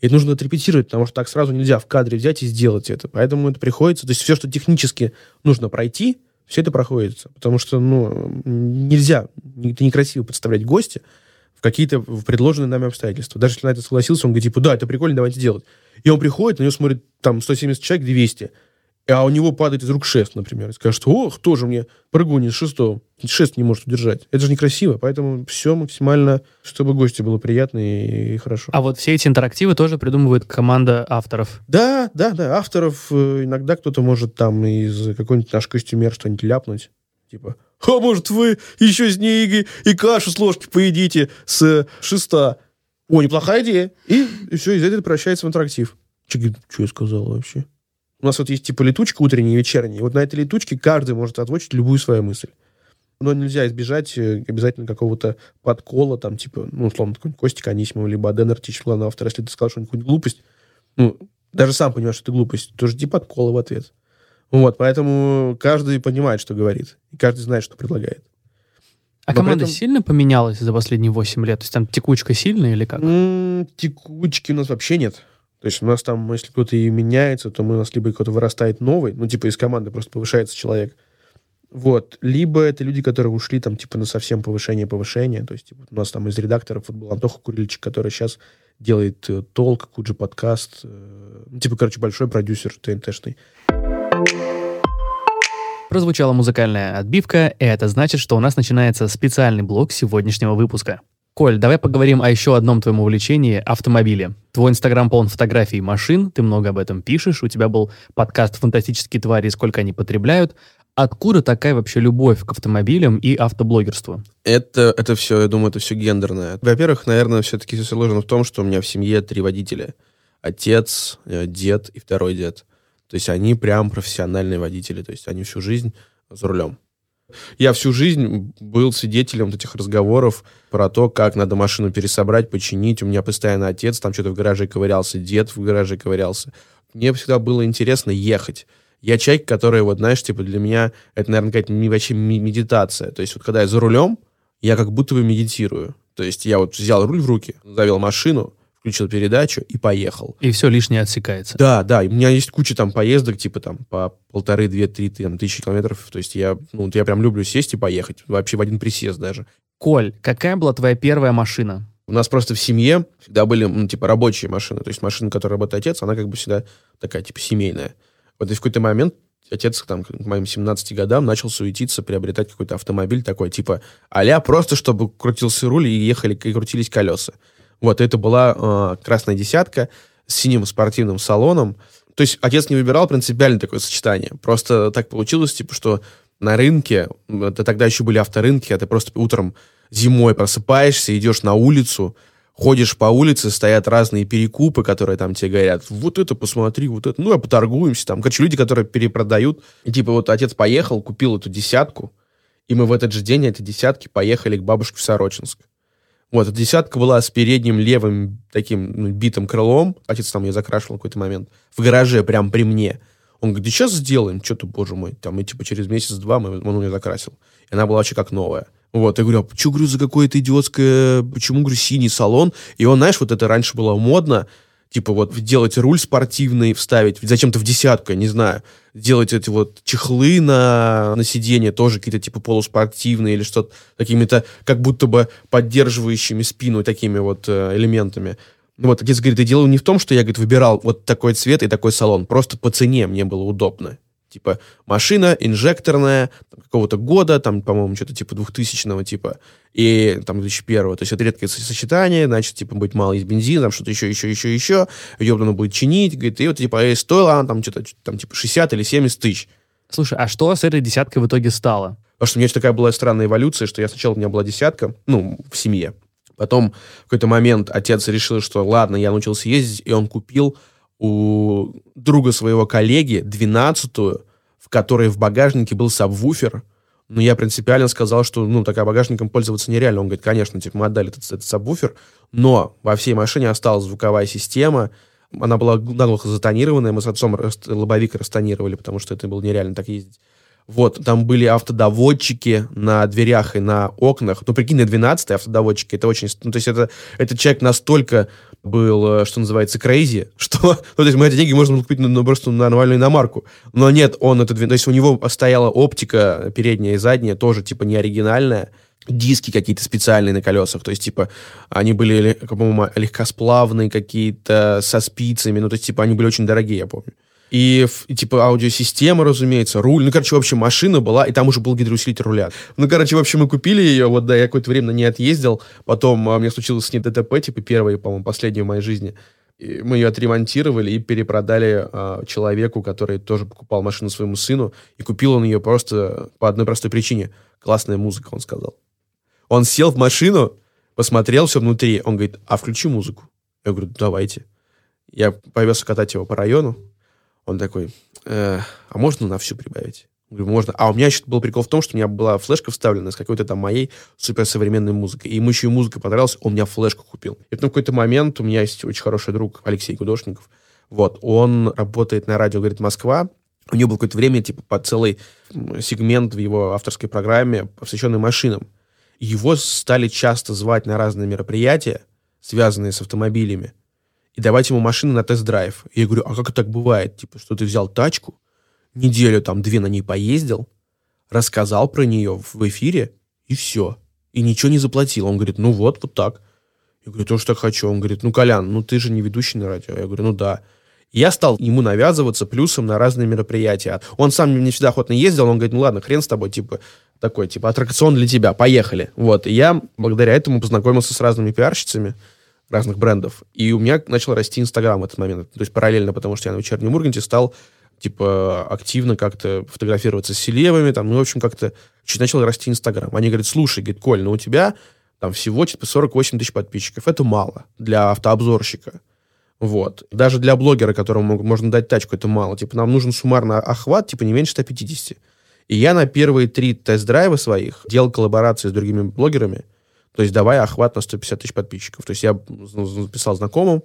И нужно отрепетировать, потому что так сразу нельзя в кадре взять и сделать это. Поэтому это приходится... То есть все, что технически нужно пройти, все это проходится. Потому что, ну, нельзя, это некрасиво подставлять гостя в какие-то предложенные нами обстоятельства. Даже если на это согласился, он говорит, типа, да, это прикольно, давайте делать. И он приходит, на него смотрит там 170 человек, 200. А у него падает из рук шест, например, и скажет, ох, тоже мне прыгунь из шестого. Шест не может удержать. Это же некрасиво, поэтому все максимально, чтобы гости было приятно и, и хорошо. А вот все эти интерактивы тоже придумывает команда авторов? Да, да, да, авторов. Э, иногда кто-то может там из какой-нибудь наш костюмер что-нибудь ляпнуть. Типа, а может вы еще с ней и кашу с ложки поедите с шеста? О, неплохая идея. И, и все, из этого превращается в интерактив. Че, что я сказал вообще? У нас вот есть типа летучка утренняя и вечерняя. Вот на этой летучке каждый может озвучить любую свою мысль. Но нельзя избежать э, обязательно какого-то подкола, там, типа, ну, условно, какой-нибудь Костик Анисимова, либо Аден Артич, главный автор. Если ты сказал что-нибудь глупость, ну, даже сам понимаешь, что это глупость, то жди подкола в ответ. Вот, поэтому каждый понимает, что говорит. И каждый знает, что предлагает. А Но команда этом... сильно поменялась за последние 8 лет? То есть там текучка сильная или как? М-м, текучки у нас вообще нет. То есть у нас там, если кто-то и меняется, то у нас либо кто-то вырастает новый, ну, типа из команды просто повышается человек. Вот. Либо это люди, которые ушли там, типа, на совсем повышение-повышение. То есть, типа, у нас там из редакторов вот был Антоха Курильчик, который сейчас делает э, толк, Куджи подкаст. Э, ну, типа, короче, большой продюсер ТНТшный. Прозвучала музыкальная отбивка, и это значит, что у нас начинается специальный блок сегодняшнего выпуска. Коль, давай поговорим о еще одном твоем увлечении – автомобиле. Твой инстаграм полон фотографий машин, ты много об этом пишешь, у тебя был подкаст «Фантастические твари. Сколько они потребляют». Откуда такая вообще любовь к автомобилям и автоблогерству? Это, это все, я думаю, это все гендерное. Во-первых, наверное, все-таки все сложно в том, что у меня в семье три водителя. Отец, э, дед и второй дед. То есть они прям профессиональные водители, то есть они всю жизнь за рулем. Я всю жизнь был свидетелем вот этих разговоров про то, как надо машину пересобрать, починить. У меня постоянно отец там что-то в гараже ковырялся, дед в гараже ковырялся. Мне всегда было интересно ехать. Я человек, который, вот, знаешь, типа для меня это, наверное, какая-то вообще медитация. То есть вот когда я за рулем, я как будто бы медитирую. То есть я вот взял руль в руки, завел машину, включил передачу и поехал. И все лишнее отсекается. Да, да. И у меня есть куча там поездок, типа там по полторы, две, три там, тысячи километров. То есть я, ну, я прям люблю сесть и поехать. Вообще в один присест даже. Коль, какая была твоя первая машина? У нас просто в семье всегда были, ну, типа, рабочие машины. То есть машина, которой работает отец, она как бы всегда такая, типа, семейная. Вот и в какой-то момент отец там, к моим 17 годам начал суетиться, приобретать какой-то автомобиль такой, типа, а просто чтобы крутился руль и ехали, и крутились колеса. Вот, это была э, красная десятка с синим спортивным салоном. То есть отец не выбирал принципиально такое сочетание. Просто так получилось, типа, что на рынке, это тогда еще были авторынки, а ты просто утром зимой просыпаешься, идешь на улицу, ходишь по улице, стоят разные перекупы, которые там тебе говорят, вот это посмотри, вот это, ну, а поторгуемся там. Короче, люди, которые перепродают. И типа вот отец поехал, купил эту десятку, и мы в этот же день эти десятки поехали к бабушке в Сорочинск. Вот, эта десятка была с передним левым таким ну, битым крылом. Отец там ее закрашивал в какой-то момент. В гараже, прям при мне. Он говорит, сейчас сделаем. Что-то, боже мой. Там, и типа через месяц-два он ее закрасил. И она была вообще как новая. Вот, я говорю, а что, говорю, за какое-то идиотское, почему, говорю, синий салон? И он, знаешь, вот это раньше было модно, типа вот делать руль спортивный, вставить, зачем-то в десятку, я не знаю, делать эти вот чехлы на, на сиденье, тоже какие-то типа полуспортивные или что-то, какими-то как будто бы поддерживающими спину такими вот э, элементами. Вот, отец говорит, я делаю не в том, что я, говорит, выбирал вот такой цвет и такой салон, просто по цене мне было удобно. Типа машина инжекторная какого-то года, там, по-моему, что-то типа 2000-го типа, и там 2001-го. То есть это редкое сочетание, значит, типа, будет мало из бензина, там что-то еще, еще, еще, еще. Ее надо будет чинить, говорит, и вот, типа, и стоила она там что-то, там, типа, 60 или 70 тысяч. Слушай, а что с этой десяткой в итоге стало? Потому что у меня такая была странная эволюция, что я сначала у меня была десятка, ну, в семье. Потом в какой-то момент отец решил, что ладно, я научился ездить, и он купил у друга своего коллеги двенадцатую в которой в багажнике был сабвуфер, но я принципиально сказал, что, ну, такая багажником пользоваться нереально. Он говорит, конечно, типа, мы отдали этот, этот сабвуфер, но во всей машине осталась звуковая система, она была наглухо затонированная, мы с отцом лобовик растонировали, потому что это было нереально так ездить. Вот, там были автодоводчики на дверях и на окнах. Ну, прикинь, на 12 автодоводчики, это очень... Ну, то есть это, этот человек настолько был, э, что называется, crazy, что... Ну, то есть мы эти деньги можно купить ну, просто на нормальную иномарку. Но нет, он это... То есть у него стояла оптика передняя и задняя, тоже, типа, не оригинальная диски какие-то специальные на колесах, то есть, типа, они были, по-моему, легкосплавные какие-то, со спицами, ну, то есть, типа, они были очень дорогие, я помню. И, типа аудиосистема, разумеется, руль. Ну, короче, в общем, машина была, и там уже был гидроусилитель руля. Ну, короче, в общем, мы купили ее, вот, да, я какое-то время на ней отъездил. Потом а, мне случилось с ней ДТП, типа, первое, по-моему, последнее в моей жизни. И мы ее отремонтировали и перепродали а, человеку, который тоже покупал машину своему сыну. И купил он ее просто по одной простой причине. Классная музыка, он сказал. Он сел в машину, посмотрел все внутри. Он говорит, а включи музыку. Я говорю, давайте. Я повез катать его по району. Он такой, э, а можно на всю прибавить? Говорю, можно. А у меня еще был прикол в том, что у меня была флешка вставлена с какой-то там моей суперсовременной музыкой. И ему еще и музыка понравилась, он меня флешку купил. И потом в какой-то момент у меня есть очень хороший друг Алексей Гудошников. Вот, он работает на радио, говорит, Москва. У него было какое-то время, типа, по целый сегмент в его авторской программе, посвященный машинам. Его стали часто звать на разные мероприятия, связанные с автомобилями, и давать ему машины на тест-драйв. Я говорю, а как так бывает? Типа, что ты взял тачку, неделю там две на ней поездил, рассказал про нее в эфире, и все. И ничего не заплатил. Он говорит, ну вот, вот так. Я говорю, тоже так хочу. Он говорит, ну, Колян, ну ты же не ведущий на радио. Я говорю, ну да. Я стал ему навязываться плюсом на разные мероприятия. Он сам не всегда охотно ездил, он говорит, ну ладно, хрен с тобой, типа, такой, типа, аттракцион для тебя, поехали. Вот, и я благодаря этому познакомился с разными пиарщицами разных брендов, и у меня начал расти Инстаграм в этот момент. То есть параллельно, потому что я на вечернем Урганте стал типа, активно как-то фотографироваться с селевами, там, ну, в общем, как-то чуть начал расти Инстаграм. Они говорят, слушай, говорит, Коль, ну, у тебя там всего, типа, 48 тысяч подписчиков. Это мало для автообзорщика. Вот. Даже для блогера, которому можно дать тачку, это мало. Типа, нам нужен суммарный охват, типа, не меньше 150. И я на первые три тест-драйва своих делал коллаборации с другими блогерами, то есть давая охват на 150 тысяч подписчиков. То есть я написал знакомым,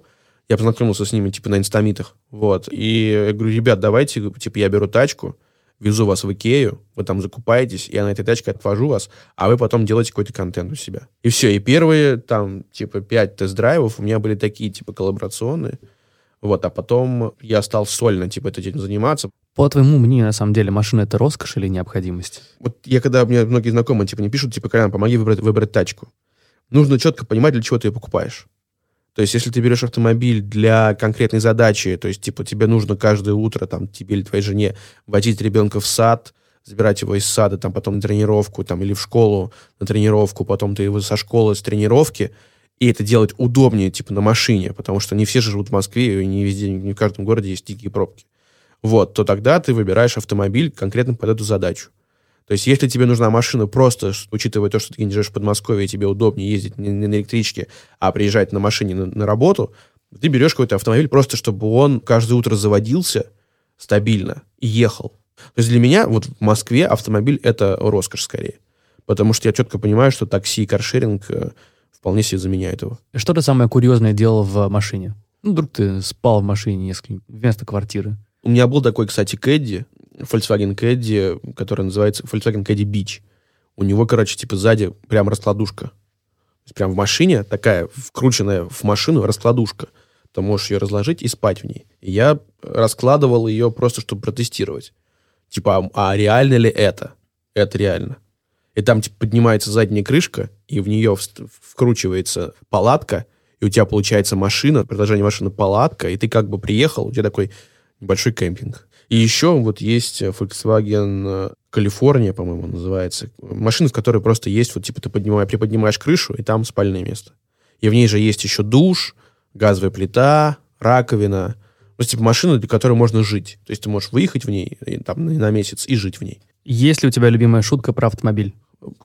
я познакомился с ними, типа, на инстамитах, вот, и я говорю, ребят, давайте, типа, я беру тачку, везу вас в Икею, вы там закупаетесь, я на этой тачке отвожу вас, а вы потом делаете какой-то контент у себя. И все, и первые, там, типа, пять тест-драйвов у меня были такие, типа, коллаборационные, вот, а потом я стал сольно, типа, этим заниматься. По твоему мнению, на самом деле, машина — это роскошь или необходимость? Вот я, когда мне многие знакомые, типа, не пишут, типа, Колян, помоги выбрать, выбрать тачку. Нужно четко понимать, для чего ты ее покупаешь. То есть, если ты берешь автомобиль для конкретной задачи, то есть, типа, тебе нужно каждое утро, там, тебе или твоей жене водить ребенка в сад, забирать его из сада, там, потом на тренировку, там, или в школу на тренировку, потом ты его со школы с тренировки, и это делать удобнее, типа, на машине, потому что не все живут в Москве, и не везде, не в каждом городе есть дикие пробки. Вот, то тогда ты выбираешь автомобиль конкретно под эту задачу. То есть, если тебе нужна машина просто, учитывая то, что ты не живешь в Подмосковье, и тебе удобнее ездить не на электричке, а приезжать на машине на, на работу, ты берешь какой-то автомобиль просто, чтобы он каждое утро заводился стабильно и ехал. То есть для меня вот в Москве автомобиль — это роскошь скорее. Потому что я четко понимаю, что такси и каршеринг э, вполне себе заменяют его. Что ты самое курьезное делал в машине? Ну, вдруг ты спал в машине несколько вместо квартиры. У меня был такой, кстати, Кэдди, Volkswagen Caddy, который называется Volkswagen Caddy Beach. У него, короче, типа сзади прям раскладушка. То есть прям в машине такая вкрученная в машину раскладушка. Ты можешь ее разложить и спать в ней. И я раскладывал ее просто, чтобы протестировать. Типа, а, а реально ли это? Это реально. И там типа, поднимается задняя крышка, и в нее вкручивается палатка, и у тебя получается машина, предложение машины палатка, и ты как бы приехал, у тебя такой небольшой кемпинг. И еще вот есть Volkswagen Калифорния, по-моему, называется. Машина, в которой просто есть, вот типа ты поднимаешь, приподнимаешь крышу, и там спальное место. И в ней же есть еще душ, газовая плита, раковина. Ну, типа машина, для которой можно жить. То есть ты можешь выехать в ней и, там, на месяц и жить в ней. Есть ли у тебя любимая шутка про автомобиль?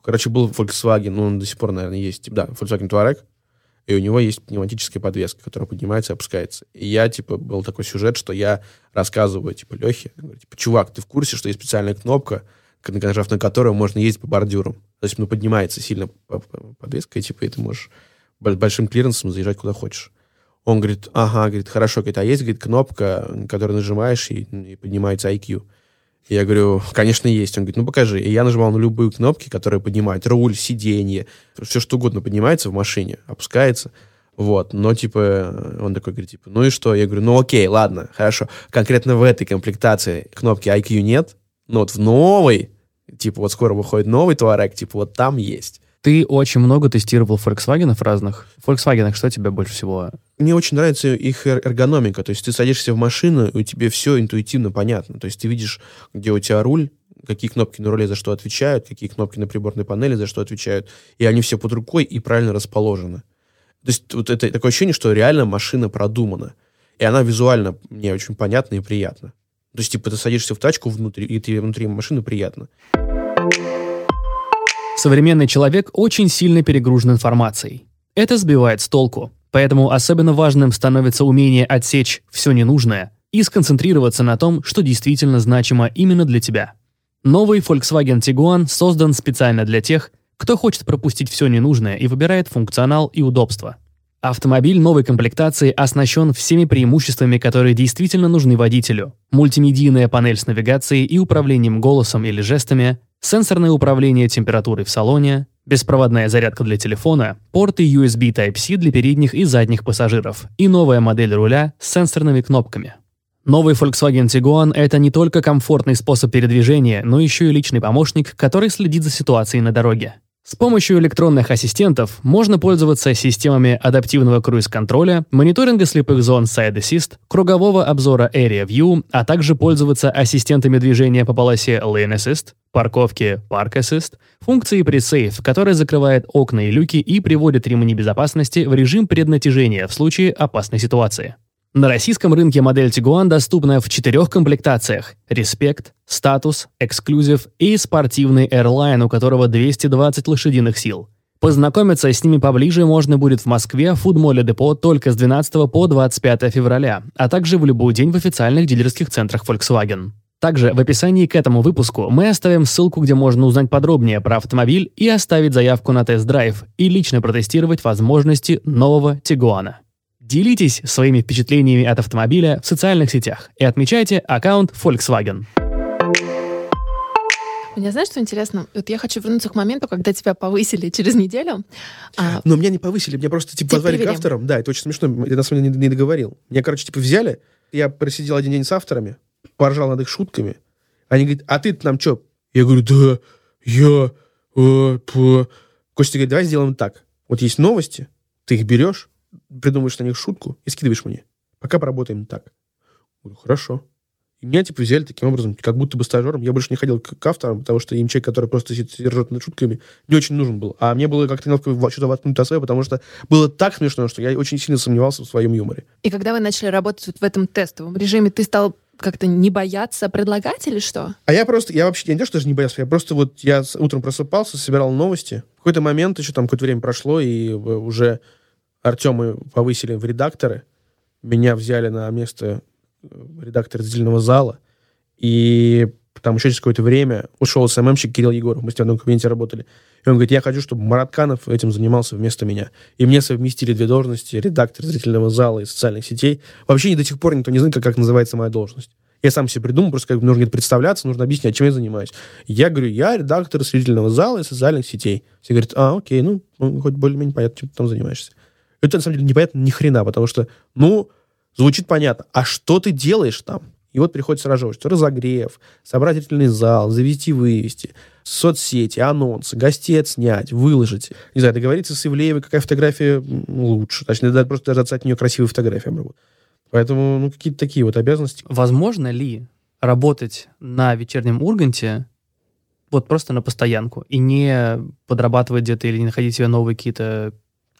Короче, был Volkswagen, ну, он до сих пор, наверное, есть. Да, Volkswagen Touareg и у него есть пневматическая подвеска, которая поднимается и опускается. И я, типа, был такой сюжет, что я рассказываю, типа, Лехе, говорю, типа, чувак, ты в курсе, что есть специальная кнопка, нажав на которую можно ездить по бордюрам? То есть, ну, поднимается сильно подвеска, и, типа, и ты можешь большим клиренсом заезжать куда хочешь. Он говорит, ага, говорит, хорошо, говорит, а есть, говорит, кнопка, которую нажимаешь, и, и поднимается IQ. Я говорю, конечно, есть. Он говорит, ну покажи. И я нажимал на любые кнопки, которые поднимают. Руль, сиденье, все что угодно поднимается в машине, опускается. Вот, но, типа, он такой говорит, типа, ну и что? Я говорю, ну окей, ладно, хорошо. Конкретно в этой комплектации кнопки IQ нет, но вот в новой, типа, вот скоро выходит новый Touareg, типа, вот там есть. Ты очень много тестировал Volkswagen разных. В Volkswagen что тебе больше всего? Мне очень нравится их эргономика. То есть ты садишься в машину, и у тебя все интуитивно понятно. То есть ты видишь, где у тебя руль, какие кнопки на руле за что отвечают, какие кнопки на приборной панели за что отвечают. И они все под рукой и правильно расположены. То есть вот это такое ощущение, что реально машина продумана. И она визуально мне очень понятна и приятна. То есть, типа, ты садишься в тачку внутри, и ты внутри машины приятно. Современный человек очень сильно перегружен информацией. Это сбивает с толку. Поэтому особенно важным становится умение отсечь все ненужное и сконцентрироваться на том, что действительно значимо именно для тебя. Новый Volkswagen Tiguan создан специально для тех, кто хочет пропустить все ненужное и выбирает функционал и удобство. Автомобиль новой комплектации оснащен всеми преимуществами, которые действительно нужны водителю. Мультимедийная панель с навигацией и управлением голосом или жестами, сенсорное управление температурой в салоне, беспроводная зарядка для телефона, порты USB Type-C для передних и задних пассажиров и новая модель руля с сенсорными кнопками. Новый Volkswagen Tiguan – это не только комфортный способ передвижения, но еще и личный помощник, который следит за ситуацией на дороге. С помощью электронных ассистентов можно пользоваться системами адаптивного круиз-контроля, мониторинга слепых зон Side Assist, кругового обзора Area View, а также пользоваться ассистентами движения по полосе Lane Assist, парковки Park Assist, функции Pre-Safe, которая закрывает окна и люки и приводит ремни безопасности в режим преднатяжения в случае опасной ситуации. На российском рынке модель Tiguan доступна в четырех комплектациях – Respect, Status, Exclusive и спортивный Airline, у которого 220 лошадиных сил. Познакомиться с ними поближе можно будет в Москве в Фудмоле Депо только с 12 по 25 февраля, а также в любой день в официальных дилерских центрах Volkswagen. Также в описании к этому выпуску мы оставим ссылку, где можно узнать подробнее про автомобиль и оставить заявку на тест-драйв и лично протестировать возможности нового Тигуана. Делитесь своими впечатлениями от автомобиля в социальных сетях и отмечайте аккаунт Volkswagen. Мне знаешь, что интересно? Вот я хочу вернуться к моменту, когда тебя повысили через неделю. А... Но меня не повысили, меня просто типа позвали к авторам. Да, это очень смешно, я на самом деле не, не договорил. Меня, короче, типа взяли, я просидел один день с авторами, поржал над их шутками. Они говорят, а ты нам что? Я говорю, да, я... Э, по... Костя говорит, давай сделаем так. Вот есть новости, ты их берешь, придумываешь на них шутку и скидываешь мне. Пока поработаем так. Говорю, хорошо. И меня, типа, взяли таким образом, как будто бы стажером. Я больше не ходил к, к авторам, потому что им человек, который просто сидит ржет над шутками, не очень нужен был. А мне было как-то неловко что-то воткнуть свое, потому что было так смешно, что я очень сильно сомневался в своем юморе. И когда вы начали работать вот в этом тестовом режиме, ты стал как-то не бояться предлагать или что? А я просто, я вообще, я не то, что даже не боялся, я просто вот, я утром просыпался, собирал новости. В какой-то момент еще там какое-то время прошло, и уже Артема повысили в редакторы, меня взяли на место э, редактора зеленого зала, и там еще через какое-то время ушел СММщик Кирилл Егоров, мы с ним в одном кабинете работали. И он говорит, я хочу, чтобы Маратканов этим занимался вместо меня. И мне совместили две должности, редактор зрительного зала и социальных сетей. Вообще до сих пор никто не знает, как, как называется моя должность. Я сам себе придумал, просто как нужно представляться, нужно объяснять, чем я занимаюсь. Я говорю, я редактор зрительного зала и социальных сетей. Все говорят, а, окей, ну, ну хоть более-менее понятно, чем ты там занимаешься. Это на самом деле непонятно ни хрена, потому что, ну, звучит понятно. А что ты делаешь там? И вот приходится разжевывать, что разогрев, собрать зрительный зал, завести, вывести, соцсети, анонсы, гостей отснять, выложить. Не знаю, договориться с Ивлеевой, какая фотография лучше. Точнее, даже, просто даже от нее красивые фотографии. Поэтому, ну, какие-то такие вот обязанности. Возможно ли работать на вечернем Урганте вот просто на постоянку и не подрабатывать где-то или не находить себе новые какие-то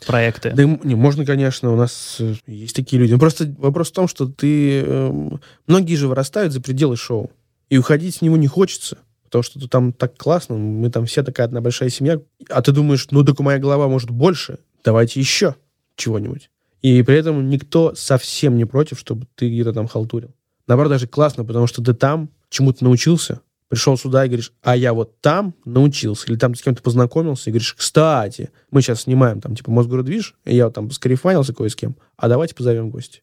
проекты? Да, не, можно, конечно, у нас э, есть такие люди. Но просто вопрос в том, что ты... Э, многие же вырастают за пределы шоу. И уходить с него не хочется. Потому что ты там так классно, мы там все такая одна большая семья. А ты думаешь, ну так моя голова может больше, давайте еще чего-нибудь. И при этом никто совсем не против, чтобы ты где-то там халтурил. Наоборот, даже классно, потому что ты там чему-то научился, пришел сюда и говоришь, а я вот там научился, или там с кем-то познакомился, и говоришь, кстати, мы сейчас снимаем там, типа, Мосгородвиж, и я вот там скарифанился кое с кем, а давайте позовем гостя.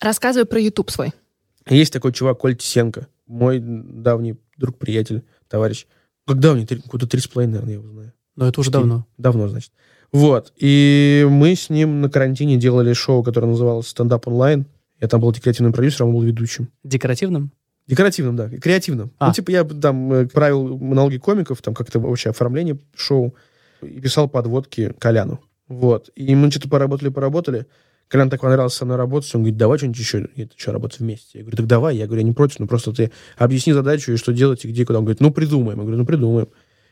Рассказывай про YouTube свой. Есть такой чувак, Коль Тисенко, мой давний друг, приятель, товарищ. Как давний? Какой-то три с половиной, наверное, я его знаю. Но это уже давно. Давно, значит. Вот. И мы с ним на карантине делали шоу, которое называлось «Стендап онлайн». Я там был декоративным продюсером, он был ведущим. Декоративным? Декоративным, да, креативным. А. Ну, типа, я там э, правил монологи комиков, там как-то вообще оформление шоу. и писал подводки Коляну. Вот. И мы что-то поработали, поработали. Колян так понравился со мной работать, он говорит, давай что-нибудь еще, это что, работать вместе? Я говорю, так давай. Я говорю, я не против, ну просто ты объясни задачу и что делать, и где, куда. Он говорит, ну придумаем. Я говорю, ну придумаем.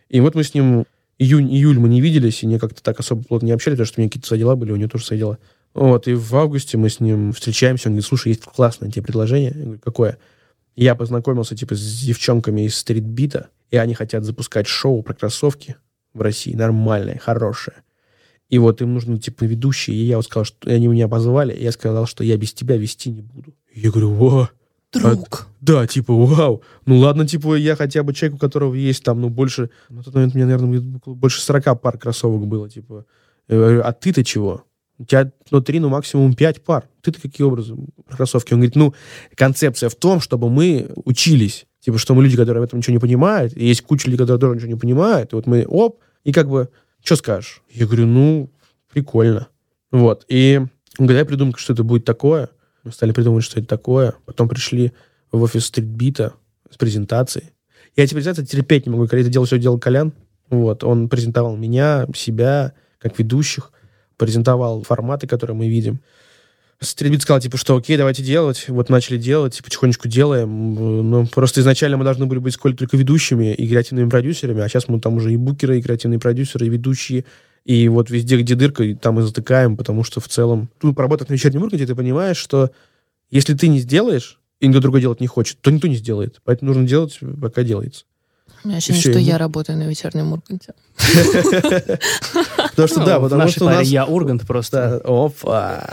И вот мы с ним июнь, июль мы не виделись, и не как-то так особо плотно не общались, потому что у меня какие-то свои дела были, у него тоже свои дела. Вот, и в августе мы с ним встречаемся, он говорит, слушай, есть классное тебе предложение. Я говорю, какое? Я познакомился, типа, с девчонками из стритбита, и они хотят запускать шоу про кроссовки в России, нормальное, хорошее. И вот им нужны, типа, ведущие. И я вот сказал, что они меня позвали, и я сказал, что я без тебя вести не буду. И я говорю, во, Друг. А, да, типа, вау. Ну ладно, типа, я хотя бы человек, у которого есть там, ну, больше... На тот момент у меня, наверное, больше 40 пар кроссовок было, типа. А ты-то чего? У тебя, ну, три, ну, максимум пять пар. Ты-то какие образы кроссовки? Он говорит, ну, концепция в том, чтобы мы учились. Типа, что мы люди, которые в этом ничего не понимают. И есть куча людей, которые тоже ничего не понимают. И вот мы, оп, и как бы что скажешь? Я говорю, ну, прикольно. Вот. И он говорит, я придумал, что это будет такое. Мы стали придумывать, что это такое. Потом пришли в офис стритбита с презентацией. Я эти презентации терпеть не могу. Когда это делал, все делал Колян. Вот. Он презентовал меня, себя, как ведущих. Презентовал форматы, которые мы видим. Стрельбит сказал, типа, что окей, давайте делать. Вот начали делать, потихонечку делаем. Ну, просто изначально мы должны были быть сколько только ведущими и креативными продюсерами, а сейчас мы там уже и букеры, и креативные продюсеры, и ведущие. И вот везде, где дырка, там и затыкаем, потому что в целом... Ну, поработав на вечернем Урганте, ты понимаешь, что если ты не сделаешь, и никто другой делать не хочет, то никто не сделает. Поэтому нужно делать, пока делается. У меня ощущение, что я работаю на вечернем Урганте. Потому что, да, потому что у нас... Я Ургант просто. Опа!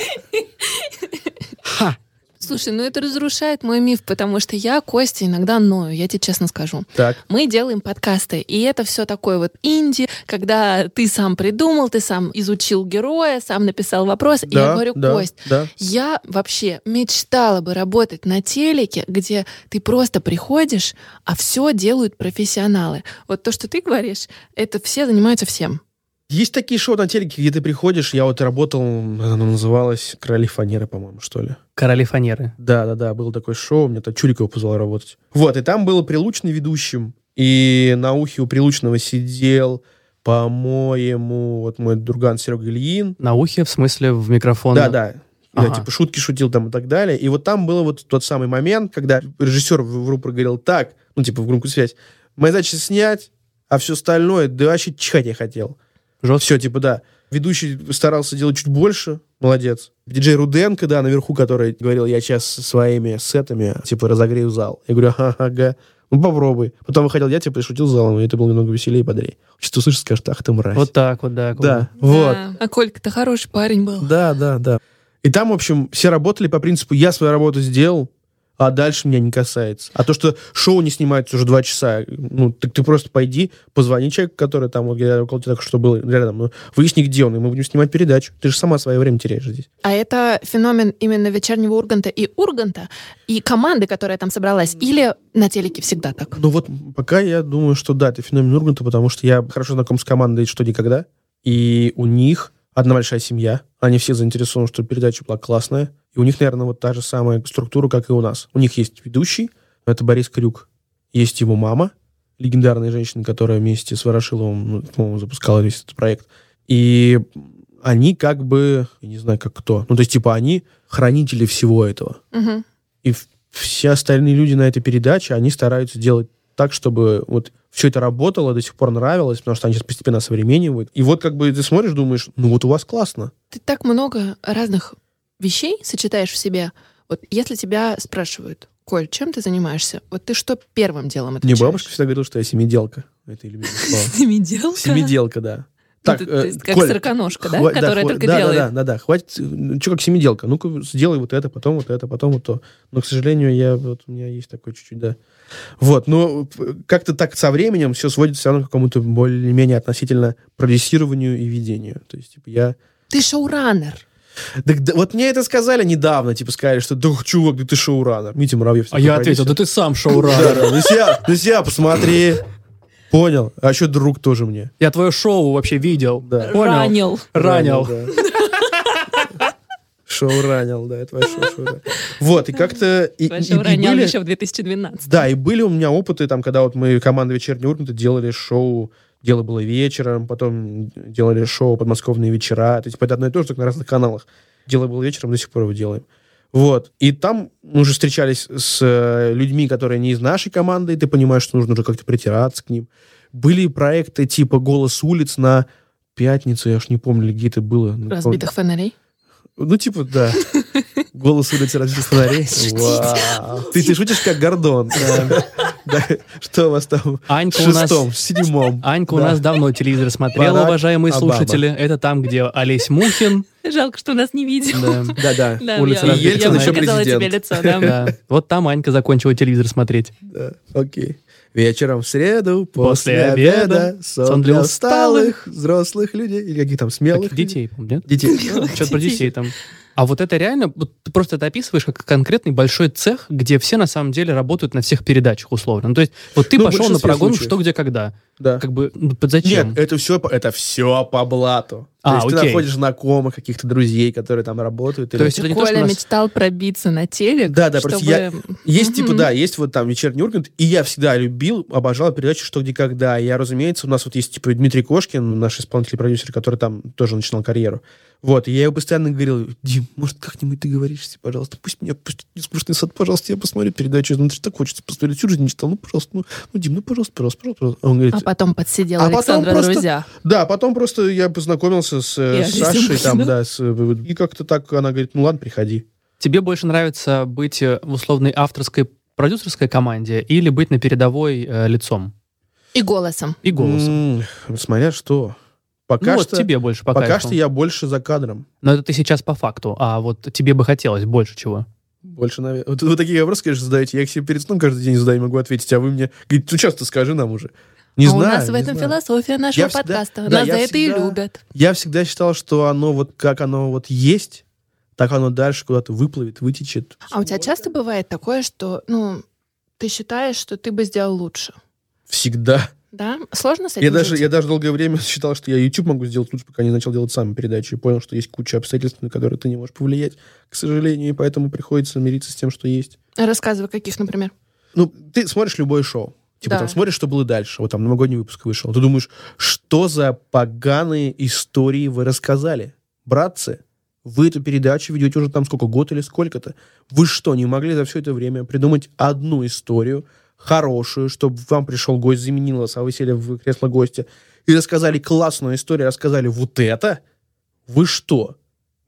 Слушай, ну это разрушает мой миф, потому что я, Костя, иногда ною, я тебе честно скажу. Так. Мы делаем подкасты, и это все такое вот инди, когда ты сам придумал, ты сам изучил героя, сам написал вопрос. Да, и я говорю, да, Кость, да. я вообще мечтала бы работать на телеке, где ты просто приходишь, а все делают профессионалы. Вот то, что ты говоришь, это все занимаются всем. Есть такие шоу на телеке, где ты приходишь, я вот работал, оно называлось «Короли фанеры», по-моему, что ли. «Короли фанеры». Да-да-да, было такое шоу, мне то Чурикова позвал работать. Вот, и там был Прилучный ведущим, и на ухе у Прилучного сидел, по-моему, вот мой друган Серега Ильин. На ухе, в смысле, в микрофон? Да-да. Я ага. типа шутки шутил там и так далее. И вот там был вот тот самый момент, когда режиссер в рупор говорил так, ну типа в громкую связь, моя задача снять, а все остальное, да вообще чихать я хотел. Жестко. Все, типа, да. Ведущий старался делать чуть больше, молодец. Диджей Руденко, да, наверху, который говорил, я сейчас своими сетами, типа, разогрею зал. Я говорю, ага, ага, ну попробуй. Потом выходил я, типа, шутил залом, и это было немного веселее и бодрее. Что услышишь, скажешь, ах ты мразь. Вот так вот, да. Да, вот. А Колька-то хороший парень был. Да, да, да. И там, в общем, все работали по принципу, я свою работу сделал, а дальше меня не касается. А то, что шоу не снимается уже два часа, ну, так ты просто пойди, позвони человеку, который там, вот, около тебя так что был рядом, ну, выясни, где он, и мы будем снимать передачу. Ты же сама свое время теряешь здесь. А это феномен именно вечернего Урганта и Урганта, и команды, которая там собралась, или на телеке всегда так? Ну вот пока я думаю, что да, это феномен Урганта, потому что я хорошо знаком с командой «Что никогда», и у них одна большая семья, они все заинтересованы, что передача была классная, и у них, наверное, вот та же самая структура, как и у нас. У них есть ведущий, это Борис Крюк. Есть его мама, легендарная женщина, которая вместе с Ворошиловым, ну, по-моему, запускала весь этот проект. И они как бы, я не знаю, как кто, ну, то есть, типа, они хранители всего этого. Угу. И все остальные люди на этой передаче, они стараются делать так, чтобы вот все это работало, до сих пор нравилось, потому что они сейчас постепенно современнивают. И вот как бы ты смотришь, думаешь, ну вот у вас классно. Ты так много разных вещей сочетаешь в себе. Вот если тебя спрашивают, Коль, чем ты занимаешься? Вот ты что первым делом отвечаешь? Мне бабушка всегда говорила, что я семиделка. Это любимое слово. Семиделка? Семиделка, да. Так, ну, э, как Коль, сороконожка, да? Хва- Которая да, только да, делает. Да, да, да, да. Хватит. Ну, что как семиделка? Ну-ка, сделай вот это, потом вот это, потом вот то. Но, к сожалению, я, вот, у меня есть такой чуть-чуть, да. Вот, но как-то так со временем все сводится все равно к какому-то более-менее относительно продюсированию и ведению. То есть, типа, я... Ты шоураннер. Так, да, вот мне это сказали недавно, типа сказали, что да, чувак, да ты шоураннер. Митя Муравьев. А я ответил, да ты сам шоураннер. На себя, на себя посмотри. Понял. А еще друг тоже мне. Я твое шоу вообще видел. Понял? Ранил. Ранил. Шоу ранил, да, это шоу, шоу Вот, и как-то... И, и, и были, еще в 2012. Да, и были у меня опыты, там, когда вот мы, команда «Вечерний Ургант» делали шоу Дело было вечером, потом делали шоу «Подмосковные вечера». То есть это одно и то же, только на разных каналах. Дело было вечером, до сих пор его делаем. Вот. И там мы уже встречались с э, людьми, которые не из нашей команды, и ты понимаешь, что нужно уже как-то притираться к ним. Были проекты типа «Голос улиц» на пятницу, я уж не помню, где это было. Разбитых фонарей? Ну, типа, да. Голос улицы разбитых фонарей. Ты, ты шутишь как Гордон. Что у вас там? Анька в шестом, в седьмом. Анька у нас давно телевизор смотрела, уважаемые слушатели. Это там, где Олесь Мухин. Жалко, что нас не видел. Да, да. Улица я, Ельцин еще президент. тебе лицо, да. да. Вот там Анька закончила телевизор смотреть. Да, окей. Вечером в среду, после, после обеда, сон для усталых взрослых людей. Или каких там смелых? Так, детей, нет? Детей. Что-то про детей там. А вот это реально, вот ты просто это описываешь как конкретный большой цех, где все на самом деле работают на всех передачах условно. Ну, то есть вот ты ну, пошел на прогон случаев. «Что, где, когда». Да. Как бы, ну, зачем? Нет, это все, это все по блату. А, То есть окей. ты находишь знакомых, каких-то друзей, которые там работают. То или... есть это не Коля то, что нас... мечтал пробиться на телек, Да, да, чтобы... просто я... Есть, типа, да, есть вот там «Вечерний Ургант», и я всегда любил, обожал передачу «Что, где, когда». Я, разумеется, у нас вот есть, типа, Дмитрий Кошкин, наш исполнитель-продюсер, который там тоже начинал карьеру. Вот, и я ему постоянно говорил, Дим, может, как-нибудь ты говоришься, пожалуйста, пусть меня, пусть не скучный сад, пожалуйста, я посмотрю передачу, ну, так хочется посмотреть, всю жизнь не читал, ну, пожалуйста, ну, ну Дим, ну, пожалуйста, пожалуйста, пожалуйста. А, он говорит, а потом подсидел а Александра потом просто, друзья. Да, потом просто я познакомился с, э, с Сашей, там, да, да с, э, и как-то так она говорит, ну, ладно, приходи. Тебе больше нравится быть э, в условной авторской продюсерской команде или быть на передовой э, лицом? И голосом. И голосом. М-м, смотря что. Пока ну, что, вот тебе больше по Пока кайфу. что я больше за кадром. Но это ты сейчас по факту. А вот тебе бы хотелось больше чего? Больше, наверное. Вот вы такие вопросы, конечно, задаете. Я их себе перед сном каждый день задаю, могу ответить. А вы мне говорите, ну часто скажи нам уже. Не а знаю. У нас в этом знаю. философия нашего я подкаста. Всегда, нас да, за это всегда, и любят. Я всегда считал, что оно вот как оно вот есть, так оно дальше куда-то выплывет, вытечет. А у тебя часто бывает такое, что, ну, ты считаешь, что ты бы сделал лучше? Всегда. Да? Сложно с этим я даже, я даже долгое время считал, что я YouTube могу сделать лучше, пока не начал делать сам передачи. И понял, что есть куча обстоятельств, на которые ты не можешь повлиять, к сожалению, и поэтому приходится мириться с тем, что есть. Рассказывай, каких, например? Ну, ты смотришь любое шоу. Типа да. там смотришь, что было дальше. Вот там новогодний выпуск вышел. Ты думаешь, что за поганые истории вы рассказали? Братцы, вы эту передачу ведете уже там сколько, год или сколько-то? Вы что, не могли за все это время придумать одну историю, хорошую, чтобы вам пришел гость, заменил вас, а вы сели в кресло гостя, и рассказали классную историю, рассказали вот это, вы что?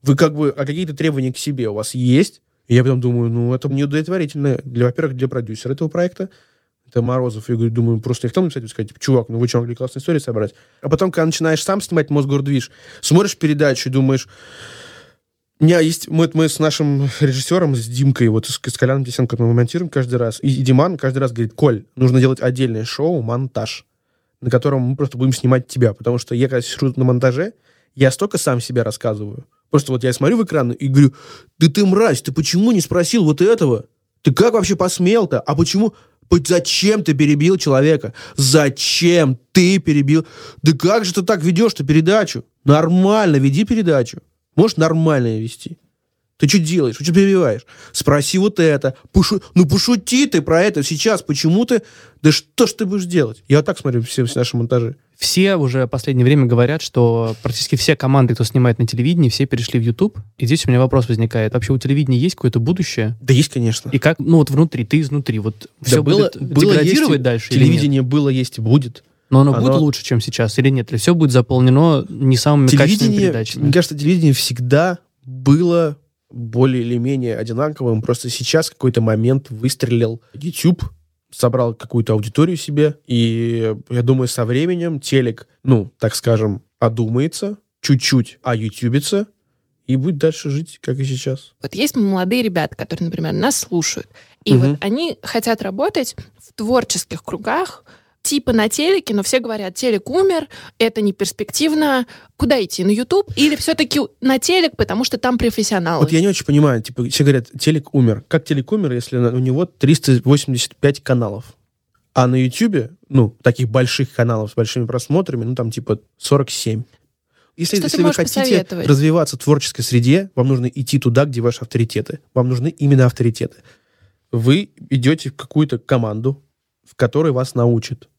Вы как бы, а какие-то требования к себе у вас есть? И я потом думаю, ну, это неудовлетворительно, для, во-первых, для продюсера этого проекта, это Морозов. Я говорю, думаю, просто их там написать сказать, типа, чувак, ну вы что, могли классную историю собрать? А потом, когда начинаешь сам снимать Мосгордвиж, смотришь передачу и думаешь, у меня есть, мы, мы с нашим режиссером, с Димкой, вот с, с Коляном Тесенко мы монтируем каждый раз. И, и Диман каждый раз говорит, Коль, нужно делать отдельное шоу, монтаж, на котором мы просто будем снимать тебя. Потому что я, когда сижу на монтаже, я столько сам себя рассказываю. Просто вот я смотрю в экран и говорю, да ты мразь, ты почему не спросил вот этого? Ты как вообще посмел-то? А почему? Зачем ты перебил человека? Зачем ты перебил? Да как же ты так ведешь-то передачу? Нормально веди передачу. Можешь нормально вести. Ты что делаешь? Ты что перебиваешь? Спроси вот это. Пошу... Ну, пошути ты про это сейчас. Почему ты... Да что ж ты будешь делать? Я вот так смотрю все, все наши монтажи. Все уже в последнее время говорят, что практически все команды, кто снимает на телевидении, все перешли в YouTube. И здесь у меня вопрос возникает. Вообще у телевидения есть какое-то будущее? Да есть, конечно. И как, ну вот внутри, ты изнутри, вот да все было, будет было деградировать есть, дальше Телевидение было, есть и будет. Но оно, оно будет лучше, чем сейчас, или нет? Или все будет заполнено не самыми качественными передачами? Мне кажется, телевидение всегда было более или менее одинаковым. Просто сейчас какой-то момент выстрелил YouTube, собрал какую-то аудиторию себе, и я думаю, со временем телек, ну, так скажем, одумается, чуть-чуть оютюбится, и будет дальше жить, как и сейчас. Вот есть молодые ребята, которые, например, нас слушают, и угу. вот они хотят работать в творческих кругах, типа на телеке, но все говорят, телек умер, это не перспективно. Куда идти? На YouTube? Или все-таки на телек, потому что там профессионалы? Вот я не очень понимаю. Типа, все говорят, телек умер. Как телек умер, если у него 385 каналов? А на YouTube, ну, таких больших каналов с большими просмотрами, ну, там типа 47. Если, если вы хотите развиваться в творческой среде, вам нужно идти туда, где ваши авторитеты. Вам нужны именно авторитеты. Вы идете в какую-то команду, в которой вас научат